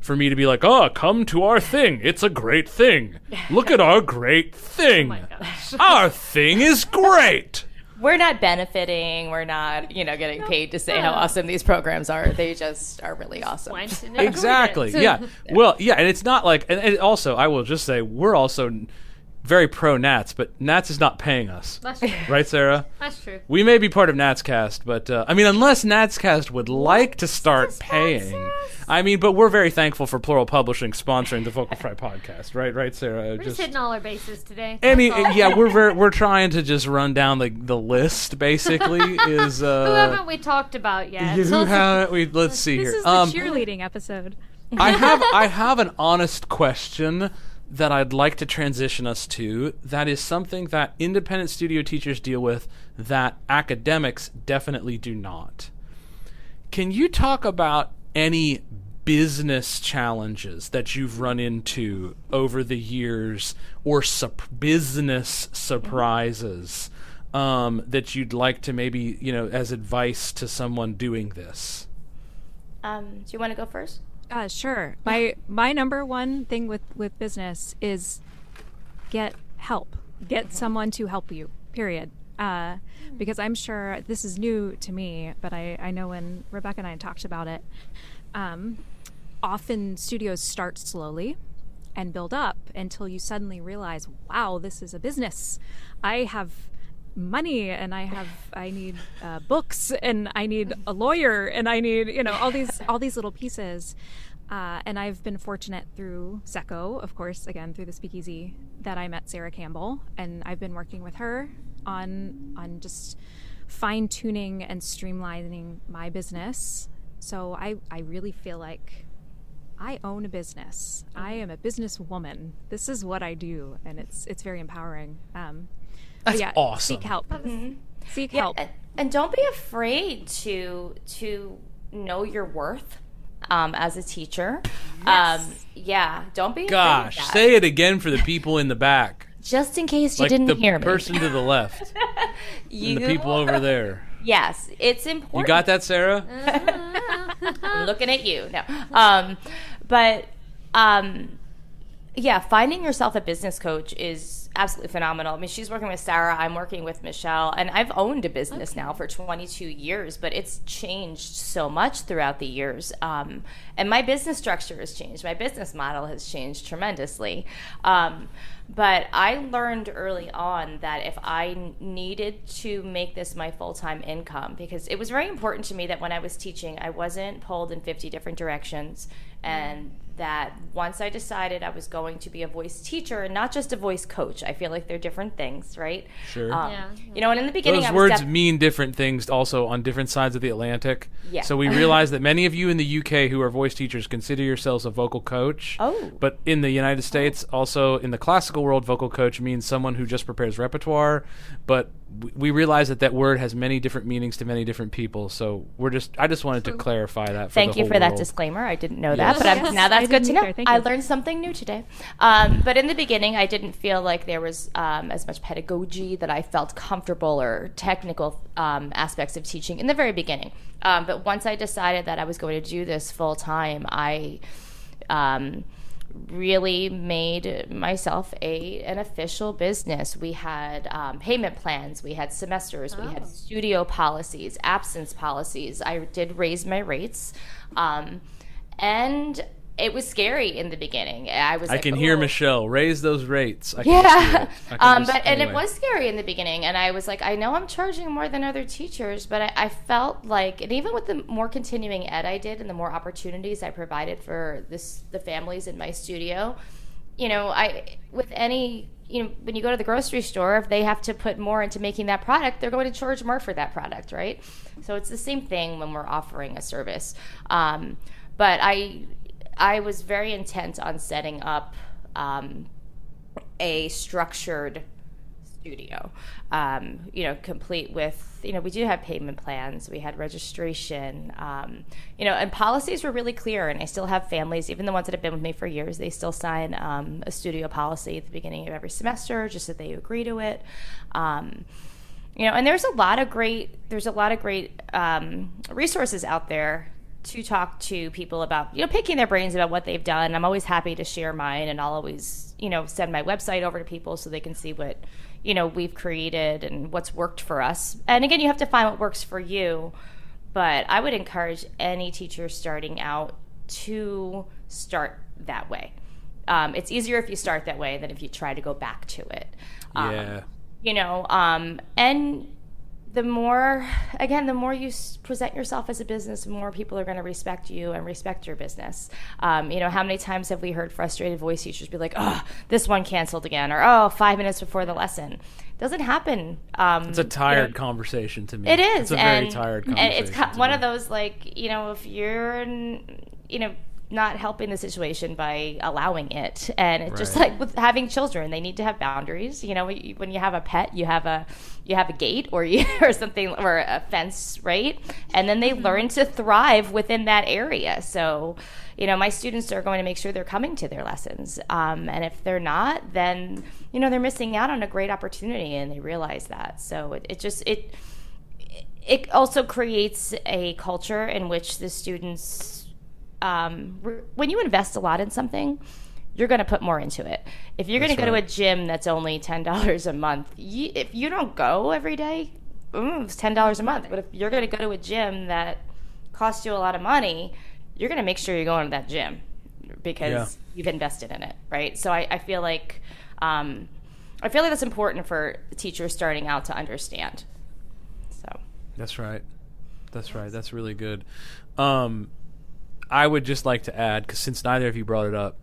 for me to be like, oh, come to our thing. It's a great thing. Look at our great *laughs* thing. my gosh. our thing is great. *laughs* We're not benefiting. We're not, you know, getting paid to say how awesome these programs are. They just are really awesome. *laughs* Exactly included. *laughs* yeah well yeah and it's not like and, and also i will just say we're also n- very pro nats but nats is not paying us That's true. *laughs* right sarah That's true. we may be part of natscast but uh, i mean unless natscast would like to start paying i mean but we're very thankful for plural publishing sponsoring the vocal fry podcast right right sarah We're just, hitting all our bases today. any That's yeah we're very, we're *laughs* trying to just run down the the list basically *laughs* is uh, Who uh haven't we talked about yet? who haven't we let's see here. This here is the um cheerleading episode. I have I have an honest question that I'd like to transition us to. That is something that independent studio teachers deal with that academics definitely do not. Can you talk about any business challenges that you've run into over the years or business surprises um, that you'd like to maybe, you know, as advice to someone doing this? Um, do you want to go first? Uh, sure. My my number one thing with with business is get help. Get someone to help you. Period. Uh, because I'm sure this is new to me, but I, I know when Rebecca and I talked about it, um, often studios start slowly and build up until you suddenly realize, wow, this is a business. I have money and I have I need uh, books and I need a lawyer and I need you know all these all these little pieces. Uh, and I've been fortunate through Seco, of course, again through the Speakeasy, that I met Sarah Campbell, and I've been working with her on on just fine tuning and streamlining my business. So I I really feel like I own a business. I am a businesswoman. This is what I do, and it's it's very empowering. Um, That's yeah, awesome. Seek help. Seek Yeah, help. and, and don't be afraid to to know your worth um, as a teacher. Um, yeah, don't be. afraid of Gosh, that. say it again for the people in the back. just in case you like didn't hear me. person to the left you, *laughs* and the people over there. Yes, it's important. You got that, Sarah? I'm *laughs* looking at you. No. Um, but um, yeah, finding yourself a business coach is absolutely phenomenal. I mean, she's working with Sarah, I'm working with Michelle, and I've owned a business now for 22 years, but it's changed so much throughout the years. Um, and my business structure has changed. My business model has changed tremendously. Um, but I learned early on that if I needed to make this my full time income, because it was very important to me that when I was teaching, I wasn't pulled in 50 different directions. And that once I decided I was going to be a voice teacher and not just a voice coach, I feel like they're different things, right? Sure. Um, Yeah. You know, and in the beginning, Those I was words def- mean different things also on different sides of the Atlantic. Yeah. So we realize that many of you in the UK who are voice teachers consider yourselves a vocal coach. Oh. But in the United States, also in the classical world, vocal coach means someone who just prepares repertoire. But w- we realize that that word has many different meanings to many different people. So we're just, I just wanted to clarify that. For Thank the you whole for that disclaimer. I didn't know Yes. that, but I'm, Yes, now that's I good to know. I learned something new today. Um, but in the beginning, I didn't feel like there was um, as much pedagogy that I felt comfortable or technical um, aspects of teaching in the very beginning. Um, but once I decided that I was going to do this full time, I um, really made myself a an official business. We had um, payment plans, we had semesters, we had studio policies, absence policies. I did raise my rates, um, and it was scary in the beginning. I was. I like, can hear. Michelle raise those rates. I can Yeah. it. I *laughs* can Um, just- but and it was scary in the beginning, and I was like, I know I'm charging more than other teachers, but I, I felt like, and even with the more continuing ed I did, and the more opportunities I provided for this the families in my studio, you know, I with any you know when you go to the grocery store, if they have to put more into making that product, they're going to charge more for that product, right? So it's the same thing when we're offering a service. Um, but I I was very intent on setting up. Um, a structured studio um, you know complete with you know we do have payment plans we had registration um, you know and policies were really clear and i still have families even the ones that have been with me for years they still sign um, a studio policy at the beginning of every semester just that they agree to it um, you know and there's a lot of great there's a lot of great um, resources out there to talk to people about you know picking their brains about what they've done. I'm always happy to share mine and i'll always you know send my website over to people so they can see what you know we've created and what's worked for us. And again you have to find what works for you. But i would encourage any teacher starting out to start that way. Um, it's easier if you start that way than if you try to go back to it. Um, yeah. you know um, and the more again the more you present yourself as a business the more people are going to respect you and respect your business um, you know how many times have we heard frustrated voice teachers be like oh this one canceled again or oh five minutes before the lesson doesn't happen um, It's a tired conversation to me. it is It's a very and, tired and conversation. it's one me. of those like you know if you're you know not helping the situation by allowing it. And it's just like with having children they need to have boundaries. You know when you have a pet you have a you have a gate or you *laughs* or something or a fence right? And then they learn to thrive within that area. So you know my students are going to make sure they're coming to their lessons. Um, and if they're not then you know they're missing out on a great opportunity and they realize that. So it, it just it it also creates a culture in which the students um, re- when you invest a lot in something you're going to put more into it if you're going to go right. to a gym that's only $10 *laughs* a month you, if you don't go every day mm, it's $10 a month but if you're going to go to a gym that costs you a lot of money you're going to make sure you're going to that gym because Yeah. you've invested in it right so i, I feel like um, i feel like that's important for teachers starting out to understand so That's right. That's right. That's really good. Um, I would just like to add, because since neither of you brought it up,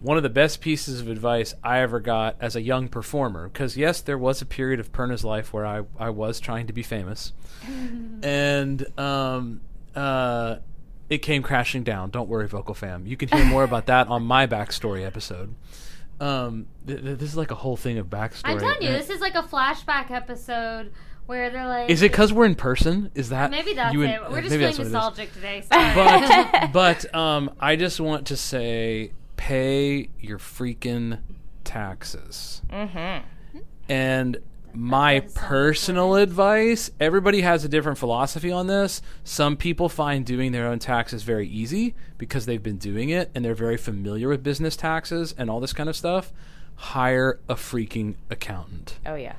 one of the best pieces of advice I ever got as a young performer, because yes, there was a period of Perna's life where I, I was trying to be famous, *laughs* and um, uh, it came crashing down. Don't worry, Vocal Fam. You can hear more about that on my backstory episode. Um, th- th- this is like a whole thing of backstory. I'm telling you, this is like a flashback episode where they're like. is it because we're in person? Is that Maybe that's you would- it. We're just maybe feeling that's what it is. nostalgic today. *laughs* Sorry. but *laughs* but um, I just want to say, pay your freaking taxes. mm-hmm. And my is so personal advice: everybody has a different philosophy on this. Some people find doing their own taxes very easy because they've been doing it and they're very familiar with business taxes and all this kind of stuff. Hire a freaking accountant. oh yeah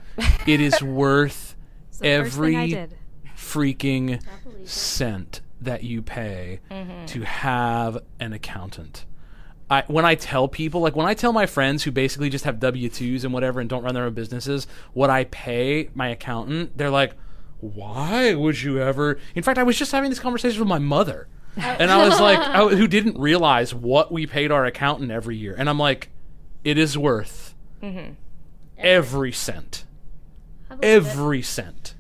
It is *laughs* worth It's the first thing I every freaking cent that you pay Mm-hmm. to have an accountant. I, when I tell people, like when I tell my friends who basically just have W twos and whatever and don't run their own businesses, what I pay my accountant, they're like, "Why would you ever?" In fact, I was just having this conversation with my mother, and I was like, *laughs* I, who didn't realize what we paid our accountant every year, and I'm like, it is worth every cent Believe it. every cent.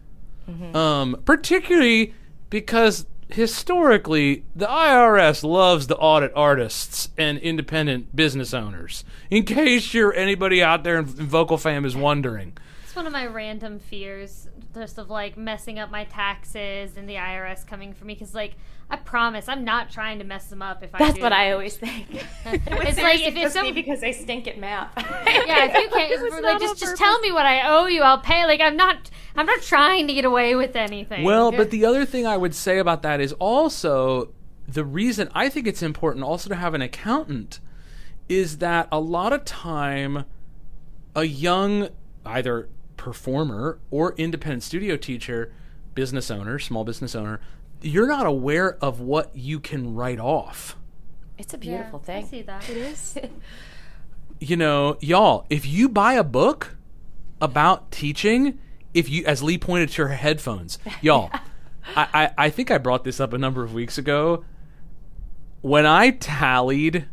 Um, particularly because historically the IRS loves to audit artists and independent business owners. In case you're anybody out there in, in vocal fam is wondering. It's one of my random fears, just of like messing up my taxes and the IRS coming for me. Because like, I promise, I'm not trying to mess them up. If I That's do. what I always think. *laughs* It's like if it's some, because I stink at math. *laughs* yeah, if you can't, *laughs* like, just just tell me what I owe you. I'll pay. Like I'm not, I'm not trying to get away with anything. Well, but the other thing I would say about that is also the reason I think it's important also to have an accountant is that a lot of time a young either performer or independent studio teacher, business owner, small business owner, you're not aware of what you can write off. It's a Yeah, thing. I see that. It is. *laughs* you know, y'all, if you buy a book about teaching, if you, as Lee pointed to her headphones, *laughs* y'all, I, I, I think I brought this up a number of weeks ago. When I tallied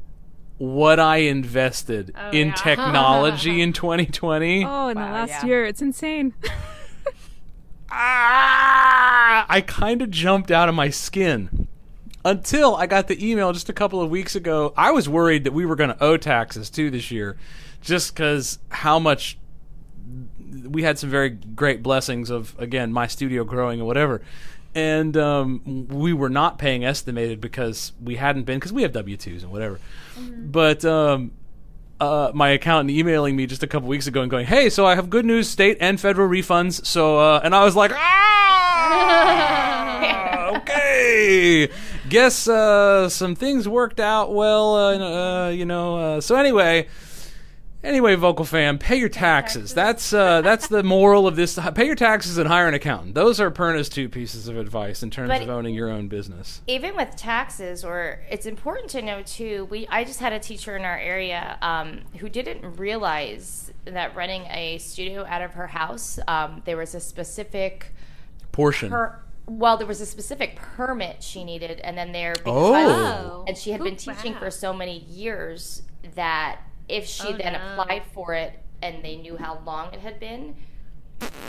what I invested Oh, in yeah. *laughs* technology in 2020, Oh, in Wow, the last yeah. year, it's insane. Ah, I kind of jumped out of my skin. Until I got the email just a couple of weeks ago, I was worried that we were going to owe taxes too this year, just because how much we had some very great blessings of again my studio growing and whatever, and um, we were not paying estimated because we hadn't been because we have W twos and whatever, but. Um, uh, my accountant emailing me just a couple weeks ago and going, "Hey, so I have good news, state and federal refunds." So, uh, and I was like, "Ah, *laughs* okay, guess uh, some things worked out well, uh, uh, you know." Uh, so anyway, anyway, vocal fam, pay your taxes. That's uh, that's the moral of this. Pay your taxes and hire an accountant. Those are Perna's two pieces of advice in terms But- of owning your own business. even with taxes or it's important to know too we i just had a teacher in our area um, who didn't realize that running a studio out of her house um, there was a specific Portion. per well there was a specific permit she needed and then there because Oh. and she had been teaching wow. for so many years that if she Oh, then no. applied for it and they knew how long it had been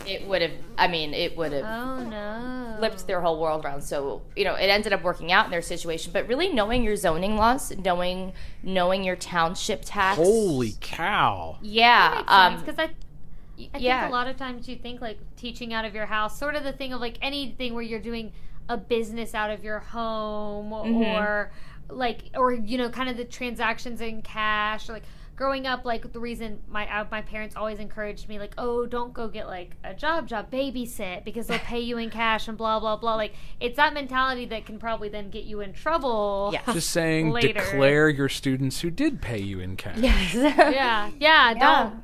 it would have i mean it would have Oh no. flipped their whole world around. So you know, it ended up working out in their situation. But really, knowing your zoning laws, knowing knowing your township tax. Holy cow! yeah, um, because I, I yeah. think a lot of times you think like teaching out of your house, sort of the thing of like anything where you're doing a business out of your home Mm-hmm. or like or you know kind of the transactions in cash or like growing up like the reason my uh, my parents always encouraged me like oh don't go get like a job job babysit because they'll pay you in cash and blah blah blah like it's that mentality that can probably then get you in trouble Yeah. Just saying, *laughs* Later. declare your students who did pay you in cash. yes. *laughs* yeah yeah don't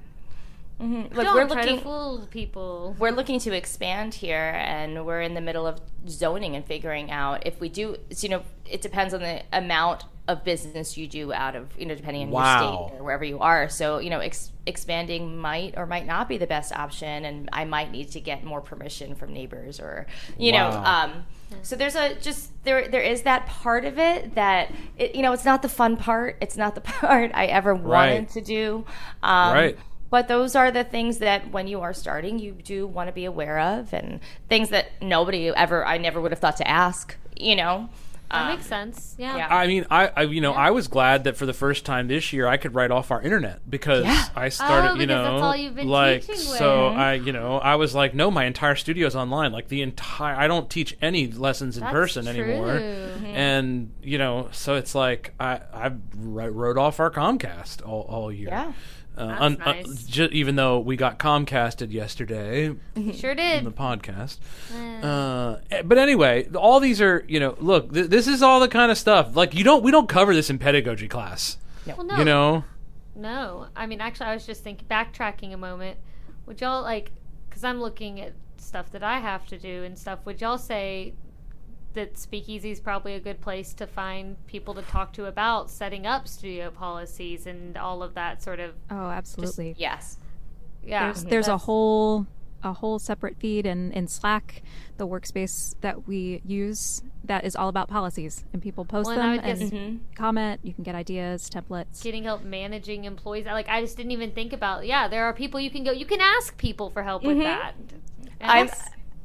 Mhm. Look, don't we're try looking. to fool people We're looking to expand here, and we're in the middle of zoning and figuring out if we do. So, you know, it depends on the amount of business you do out of, you know, depending on Wow. your state or wherever you are. So, you know, ex- expanding might or might not be the best option, and I might need to get more permission from neighbors or, you know, um, so there's a just there there is that part of it that it, you know it's not the fun part. It's not the *laughs* part I ever wanted Right. to do. Um, Right. But those are the things that when you are starting, you do want to be aware of, and things that nobody ever, I never would have thought to ask. You know, that Um, makes sense yeah yeah. I mean, I, I you know, I was glad that for the first time this year I could write off our internet because Yeah. I started, Oh, you know, that's all you've been like teaching so with. I, you know, I was like, no, my entire studio is online. Like the entire, I don't teach any lessons in That's person anymore. true. And you know, so it's like I I wrote off our Comcast all, all year. Yeah. Uh, un- uh, nice. ju- even though we got Comcasted yesterday, *laughs* sure in did the podcast. Uh, eh, but anyway, all these are you know. Look, th- this is all the kind of stuff. Like you don't we don't cover this in pedagogy class. well no You know, no i mean actually i was just thinking backtracking a moment would y'all like because i'm looking at stuff that i have to do and stuff would y'all say that speakeasy is probably a good place to find people to talk to about setting up studio policies and all of that sort of Oh, absolutely. yes, yeah there's there's a whole a whole separate feed in, in Slack, the workspace that we use that is all about policies and people post Well, and them would and guess- comment. You can get ideas, templates. getting help managing employees like i just didn't even think about yeah there are people you can go you can ask people for help with mm-hmm. that And I'm.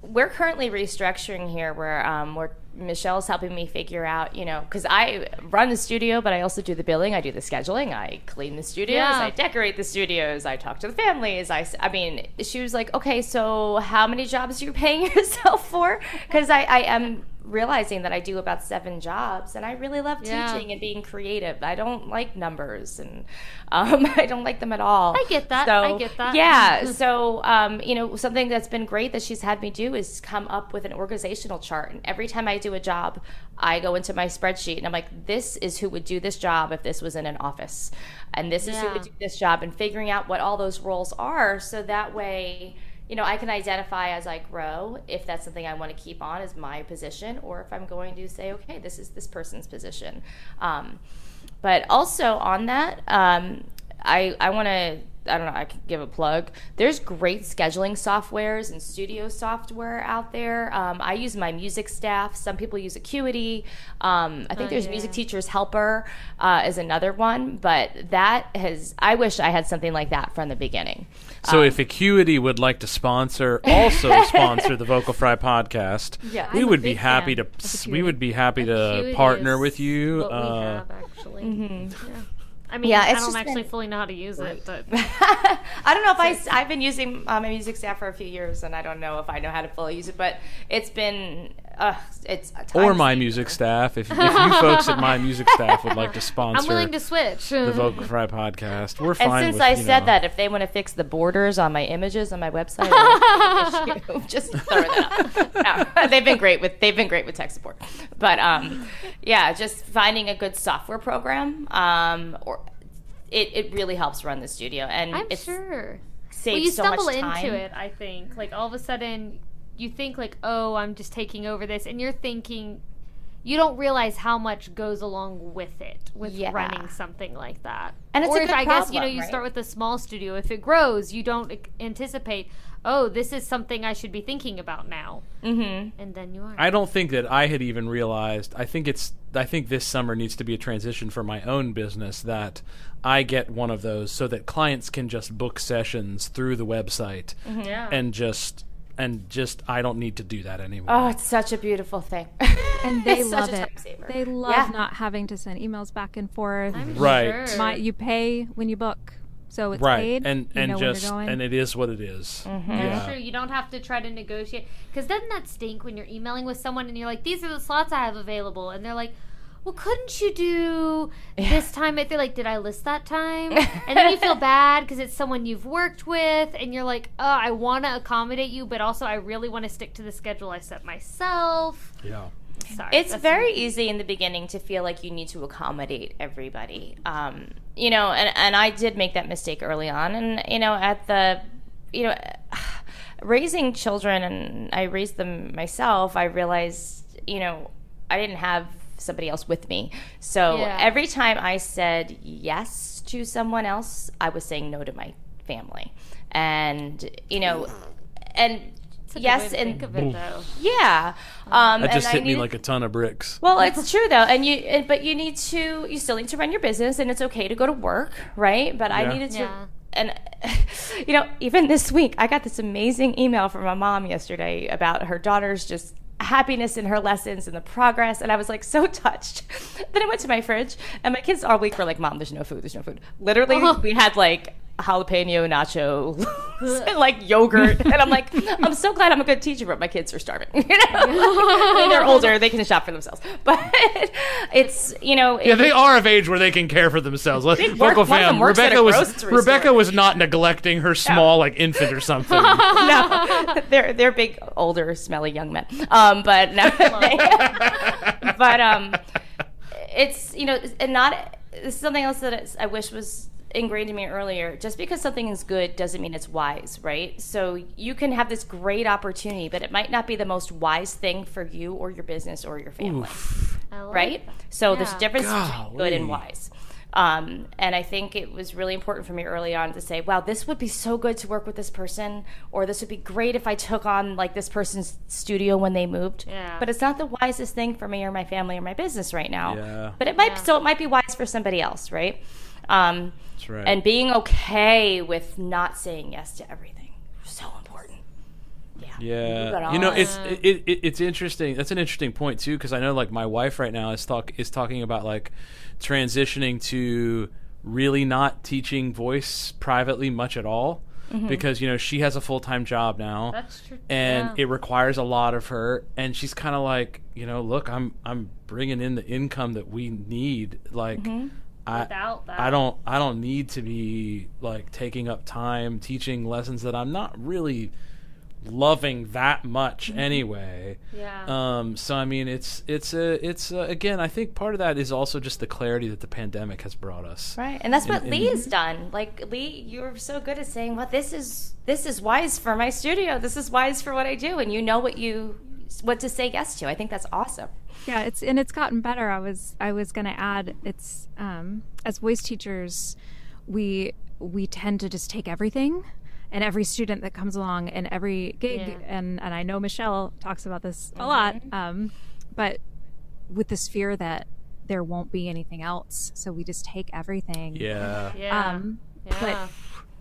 We're currently restructuring here, where um, we're Michelle's helping me figure out, you know, because I run the studio, but I also do the billing, I do the scheduling, I clean the studios, Yeah. I decorate the studios, I talk to the families. I, I mean, she was like, okay, so how many jobs are you paying *laughs* yourself for? Because I, I am realizing that I do about seven jobs, and I really love Yeah. teaching and being creative. I don't like numbers, and um, *laughs* I don't like them at all. I get that. So, I get that. Yeah. *laughs* so, um, you know, something that's been great that she's had me do is come up with an organizational chart. And every time I do a job, I go into my spreadsheet and I'm like, this is who would do this job if this was in an office, and this is who would do this job, and figuring out what all those roles are, so that way you know, I can identify as I grow if that's something I want to keep on as my position, or if I'm going to say, okay, this is this person's position. Um, but also on that, um, I I want to. I don't know. I can give a plug. There's great scheduling softwares and studio software out there. Um, I use my music staff. Some people use Acuity. Um, I think Oh, there's yeah. Music Teachers Helper uh, is another one. But that has. I wish I had something like that from the beginning. So if Acuity would like to sponsor, *laughs* also sponsor the Vocal Fry podcast, Yeah. we I'm a would be happy fan to of we would be happy to Acuity partner with you. What we Uh, have actually. Yeah. I mean. Yeah, I don't actually been- fully know how to use it, but *laughs* I don't know if I, I've been using uh, my music staff for a few years, and I don't know if I know how to fully use it, but it's been, uh, it's a time or my saver. music *laughs* staff. If, if you folks at my music staff would like to sponsor I'm willing to switch. the Vocal Fry podcast, we're And fine. since with, I said know- that, if they want to fix the borders on my images on my website, issue, *laughs* *laughs* just throw that out. No, they've been great with they've been great with tech support, but um, yeah, just finding a good software program um, or it, it really helps run the studio, and I'm it's sure. saves Well, you so stumble much into it. I think, like all of a sudden, you think like, "Oh, I'm just taking over this," and you're thinking, you don't realize how much goes along with it, with Yeah. running something like that. And it's or a if good I guess you know you right? start with a small studio. If it grows, you don't anticipate. Oh, this is something I should be thinking about now, Mm-hmm. and then you are. I don't think that I had even realized. I think it's. I think this summer needs to be a transition for my own business that I get one of those so that clients can just book sessions through the website yeah. and just and just I don't need to do that anymore. Oh, it's such a beautiful thing. *laughs* And they It's love it. They love Yeah. not having to send emails back and forth. I'm Right. sure. My, you pay when you book, so it's right, paid. and you and know just and it is what it is. Mm-hmm. That's Yeah. true. You don't have to try to negotiate. Because doesn't that stink when you're emailing with someone and you're like, these are the slots I have available? And they're like, well, couldn't you do this time? They're like, did I list that time? And then you *laughs* feel bad because it's someone you've worked with. And you're like, oh, I want to accommodate you, but also I really want to stick to the schedule I set myself. Yeah. Sorry. It's that's- very easy in the beginning to feel like you need to accommodate everybody. Um, you know, and, and I did make that mistake early on. And, you know, at the, you know, *sighs* raising children, and I raised them myself, I realized, you know, I didn't have somebody else with me. So Yeah. every time I said yes to someone else, I was saying no to my family. And, you know, and That's a good yes, and think it, yeah. Um, That just and I hit me like a ton of bricks. well, *laughs* it's true though, and you, and, but you need to, you still need to run your business, and it's okay to go to work, right? But I needed to, Yeah. and *laughs* you know, even this week, I got this amazing email from my mom yesterday about her daughter's just happiness in her lessons and the progress, and I was like so *laughs* touched. then I went to my fridge, and my kids all week were like, "Mom, there's no food. There's no food." Literally, Oh. we had like jalapeno nacho and *laughs* *laughs* like yogurt. And i'm like i'm so glad i'm a good teacher but my kids are starving. *laughs* You know? They're older. They can shop for themselves. But it's you know Yeah, they are of age where they can care for themselves. Let, work- Vocal one of them fam, works at Rebecca a was grocery Rebecca store. was not neglecting her small like infant or something. no, they're they're big, older, smelly young men. Um, but no, but um, it's you know, and not it's something else that it's- I wish was ingrained in me earlier. Just because something is good doesn't mean it's wise, right? So you can have this great opportunity, but it might not be the most wise thing for you or your business or your family I like right? So there's a Yeah. difference between good and wise. Um, and I think it was really important for me early on to say, wow, this would be so good to work with this person, or this would be great if I took on like this person's studio when they moved. Yeah. But it's not the wisest thing for me or my family or my business right now. Yeah. But it might, Yeah. so it might be wise for somebody else, right? Um, That's right. And being okay with not saying yes to everything. So important. Yeah. Yeah, got you know, it's it, it, it's interesting. That's an interesting point too, because I know like my wife right now is talk is talking about like transitioning to really not teaching voice privately much at all. because you know she has a full time job now, That's true. and yeah. it requires a lot of her. And she's kind of like, you know, look, I'm I'm bringing in the income that we need. Like, I Without that. I don't I don't need to be like taking up time teaching lessons that I'm not really loving that much anyway. Yeah. Um, so I mean, it's it's a it's a, again. I think part of that is also just the clarity that the pandemic has brought us. Right, and that's what And- Lee and- has done. Like Lee, you're so good at saying, "Well, this is this is wise for my studio. This is wise for what I do," and you know what you what to say yes to. I think that's awesome. Yeah, it's and it's gotten better. I was I was going to add it's um, as voice teachers, we we tend to just take everything and every student that comes along and every gig Yeah. and and I know Michelle talks about this a lot. Um, but with this fear that there won't be anything else, so we just take everything. Yeah. yeah. Um, yeah. but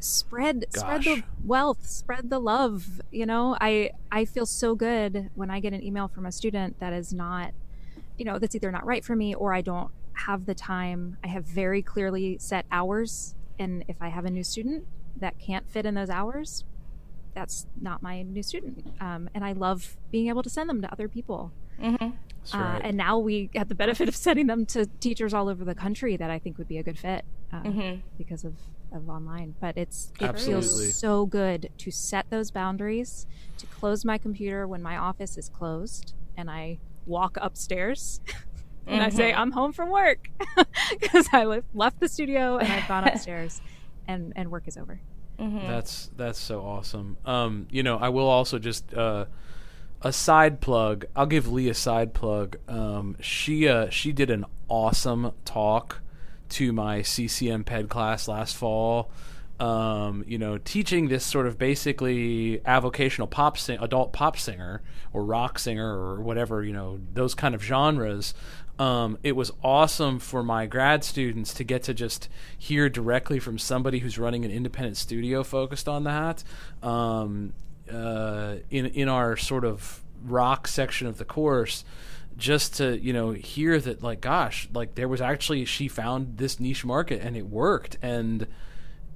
spread spread the wealth spread the love you know i i feel so good when i get an email from a student that is not you know that's either not right for me or i don't have the time i have very clearly set hours and if i have a new student that can't fit in those hours that's not my new student um, and i love being able to send them to other people That's uh, right. and now we have the benefit of sending them to teachers all over the country that I think would be a good fit uh, because of, of online. But it's it Absolutely. feels so good to set those boundaries, to close my computer when my office is closed, and I walk upstairs. *laughs* And I say, I'm home from work *laughs* because I left, left the studio and I've gone *laughs* upstairs and, and work is over. That's that's so awesome. Um, you know, I will also just uh, a side plug. I'll give Lee a side plug. Um, she uh, she did an awesome talk to my CCM Ped class last fall. Um, you know, teaching this sort of basically avocational pop sing- adult pop singer or rock singer or whatever you know those kind of genres. Um, it was awesome for my grad students to get to just hear directly from somebody who's running an independent studio focused on that. Um, uh, in in our sort of rock section of the course, just to you know hear that like gosh like there was actually she found this niche market and it worked and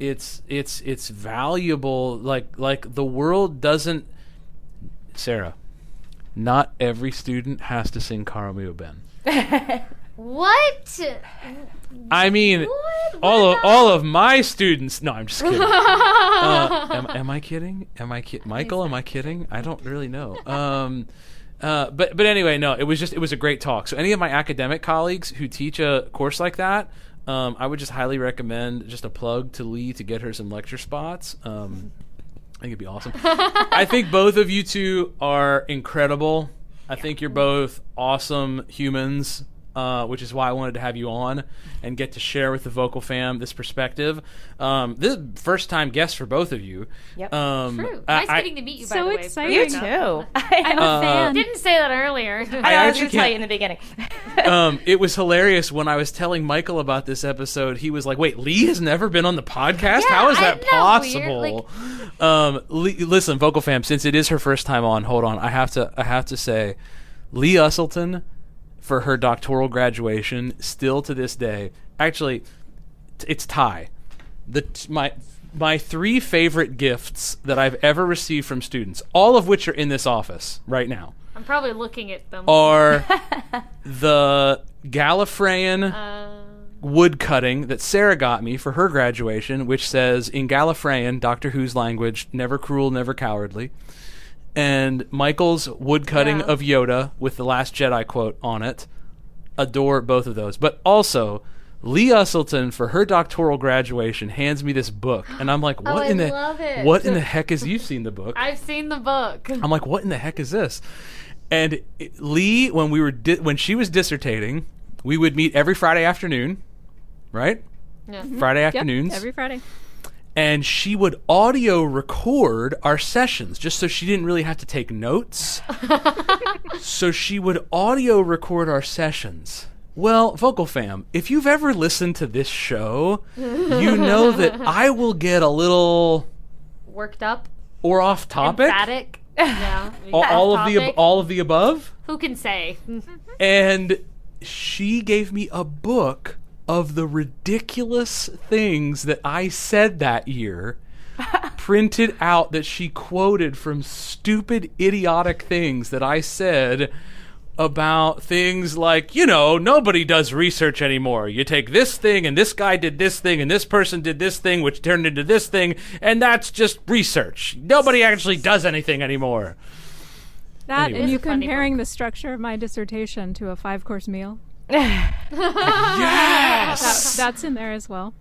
it's it's it's valuable like like the world doesn't Sarah not every student has to sing Caro mio ben *laughs* what? I mean What? all What of all of my students no I'm just kidding *laughs* uh, am, am I kidding am I ki- Michael am I kidding I don't really know um uh, but but anyway, no, it was just it was a great talk. So any of my academic colleagues who teach a course like that, um, I would just highly recommend just a plug to Lee to get her some lecture spots. Um, I think it'd be awesome. *laughs* I think both of you two are incredible. I think you're both awesome humans, uh, which is why I wanted to have you on and get to share with the vocal fam this perspective. Um, this is first time guest for both of you. Yep. Um, True. I- Nice I- getting to meet you. So by the way, exciting. You You too. *laughs* I, I'm a Uh, fan. Didn't say that earlier. *laughs* I, I was going actually to tell you in the beginning. *laughs* um, it was hilarious when I was telling Michael about this episode. He was like, "Wait, Lee has never been on the podcast? Yeah, How is that isn't that weird? possible?" um, Lee, listen, Vocal Fam, since it is her first time on, hold on. I have to. I have to say, Lee Usselton for her doctoral graduation, still to this day, actually, t- it's tie. The t- my my three favorite gifts that I've ever received from students, all of which are in this office right now, I'm probably looking at them. are *laughs* the Gallifreyan Uh, wood cutting that Sarah got me for her graduation, which says in Gallifreyan, Doctor Who's language, never cruel, never cowardly. And Michael's woodcutting Yeah. of Yoda with the Last Jedi quote on it. Adore both of those. But also, Lee Usselton for her doctoral graduation hands me this book, and I'm like, "What Oh, I in the love it. what in the heck is you've seen the book?" I've seen the book. I'm like, what in the heck is this? And it- Lee, when we were di- when she was dissertating, we would meet every Friday afternoon, right? Yeah. Mm-hmm. Friday Yep, afternoons, every Friday. And she would audio record our sessions just so she didn't really have to take notes. *laughs* so she would audio record our sessions. Well, Vocal Fam, if you've ever listened to this show, you know that *laughs* I will get a little Worked up. or off topic. Emphatic. Yeah. *laughs* All, all of the ab- all of the above. Who can say? and she gave me a book of the ridiculous things that I said that year, *laughs* printed out that she quoted from stupid, idiotic things that I said about things like, you know, nobody does research anymore. You take this thing, and this guy did this thing, and this person did this thing, which turned into this thing, and that's just research. Nobody actually does anything anymore. That Anyway. and you It's a comparing the structure of my dissertation to a five course meal. Yes! That, that's in there as well.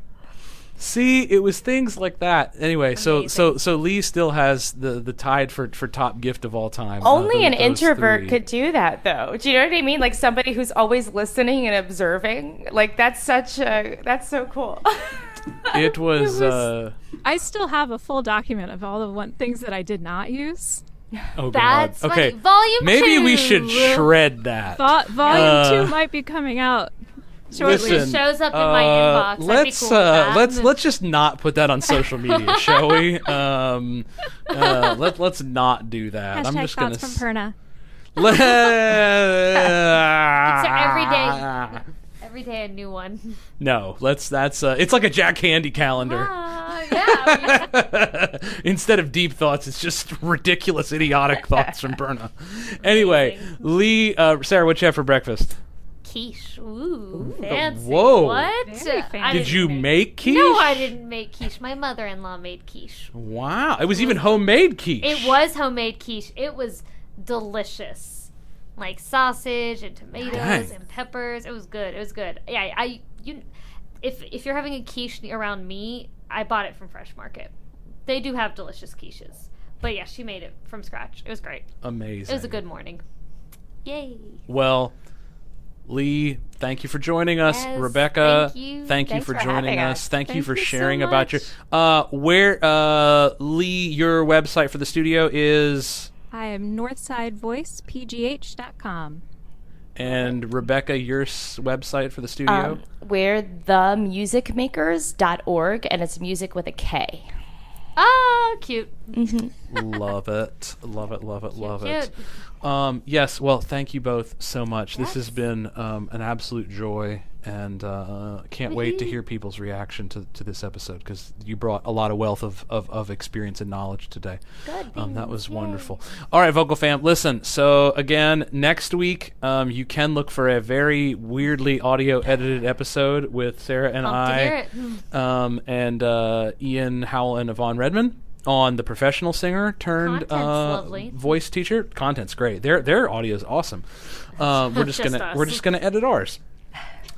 See, it was things like that. Anyway, so Amazing. so so Lee still has the the tide for for top gift of all time. uh, Only those- an introvert three. could do that, though. Do you know what I mean? Like somebody who's always listening and observing. Like that's such a that's so cool. It was. *laughs* Uh, I still have a full document of all the one things that I did not use. *laughs* oh That's God. Okay. funny. Volume Maybe we should shred that. Vo- volume Uh, two might be coming out shortly. Listen, It shows up in uh, my inbox. Let's cool uh, let's let's just not put that on social media, *laughs* shall we? Um, uh, let let's not do that. I'm just gonna. thoughts from Perna. *laughs* Let- every day. Every day a new one. *laughs* No, let's. That's. Uh, it's like a Jack Handey calendar. Ah, yeah. *laughs* Instead of deep thoughts, it's just *laughs* ridiculous, idiotic thoughts from Berna. Anyway, Lee, uh, Sarah, what you have for breakfast? quiche. Ooh, fancy. whoa. What? Fancy. Did you make- make quiche? No, I didn't make quiche. My mother-in-law made quiche. Wow, it was even homemade quiche. It was homemade quiche. It was delicious, like sausage and tomatoes Dang. and peppers. It was good. It was good. Yeah, I you, if if you're having a quiche around me, I bought it from Fresh Market. They do have delicious quiches. But yeah, she made it from scratch. It was great. amazing. It was a good morning. Yay! Well, Lee, thank you for joining us. Yes, Rebecca, thank you. for, Thanks for joining us. us. Thank, you for you so sharing about your. Uh, where, uh, Lee, your website for the studio is, I am northsidevOicePGH.com. and Rebecca, your s- website for the studio. um, we're themusicmakers.org, and it's music with a K. Ah, cute. love it, love it, love it, love cute. it. Um, yes, well, thank you both so much. This has been um, an absolute joy, and uh, can't wait to hear people's reaction to, to this episode because you brought a lot of wealth of, of, of experience and knowledge today. Good. Um, that was wonderful. All right, Vocal Fam, listen. So, again, next week, um, you can look for a very weirdly audio edited episode with Sarah and I it. um, and uh, Ian Howell and Yvonne Redman on the professional singer turned uh, voice teacher. Content's great. Their their audio is awesome. Um, we're *laughs* just, Just gonna us. we're just gonna edit ours.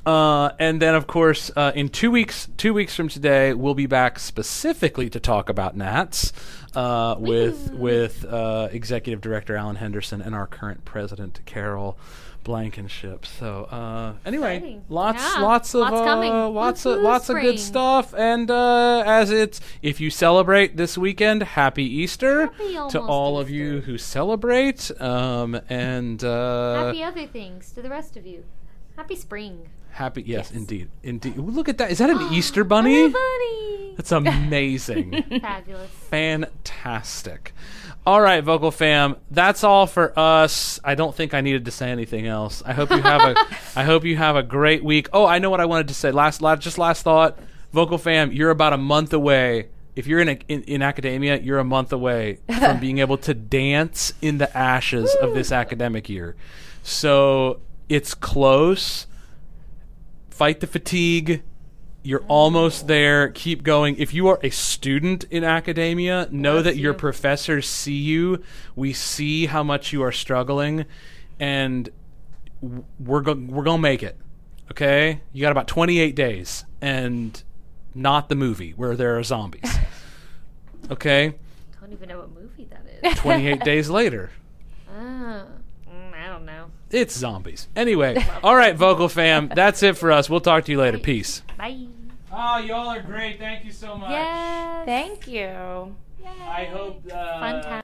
Uh, and then, of course, uh, in two weeks, two weeks from today, we'll be back specifically to talk about NATS uh, with with uh, Executive Director Allen Henderson and our current President Carol Blankenship. So, uh, anyway, Exciting. lots, Yeah, lots of, lots uh, lots of, lots of good stuff. And uh, as it's, if you celebrate this weekend, happy Easter Happy to all of you who celebrate. Um, and uh, Happy other things to the rest of you. Happy spring. Happy, yes, Yes. indeed, indeed. Look at that! Is that an *gasps* Easter bunny? Bunny. That's amazing, *laughs* Fabulous. fantastic. All right, vocal fam, that's all for us. I don't think I needed to say anything else. I hope you have a, *laughs* I hope you have a great week. Oh, I know what I wanted to say. Last, last just last thought, vocal fam, you're about a month away. If you're in, a, in in academia, you're a month away from *laughs* being able to dance in the ashes of this academic year. So it's close fight the fatigue. You're almost there. Keep going. If you are a student in academia, know that your professors see you. We see how much you are struggling, and we're go- we're gonna make it. Okay, you got about 28 days, and not the movie where there are zombies. *laughs* Okay, I Don't even know what movie that is. 28 *laughs* days later. Ah, mm, I don't know. It's zombies. Anyway, all right, vocal fam, that's it for us. We'll talk to you later. Peace. Bye. Oh, y'all are great. Thank you so much. Yes. Thank you. I hope. Uh, Fun time.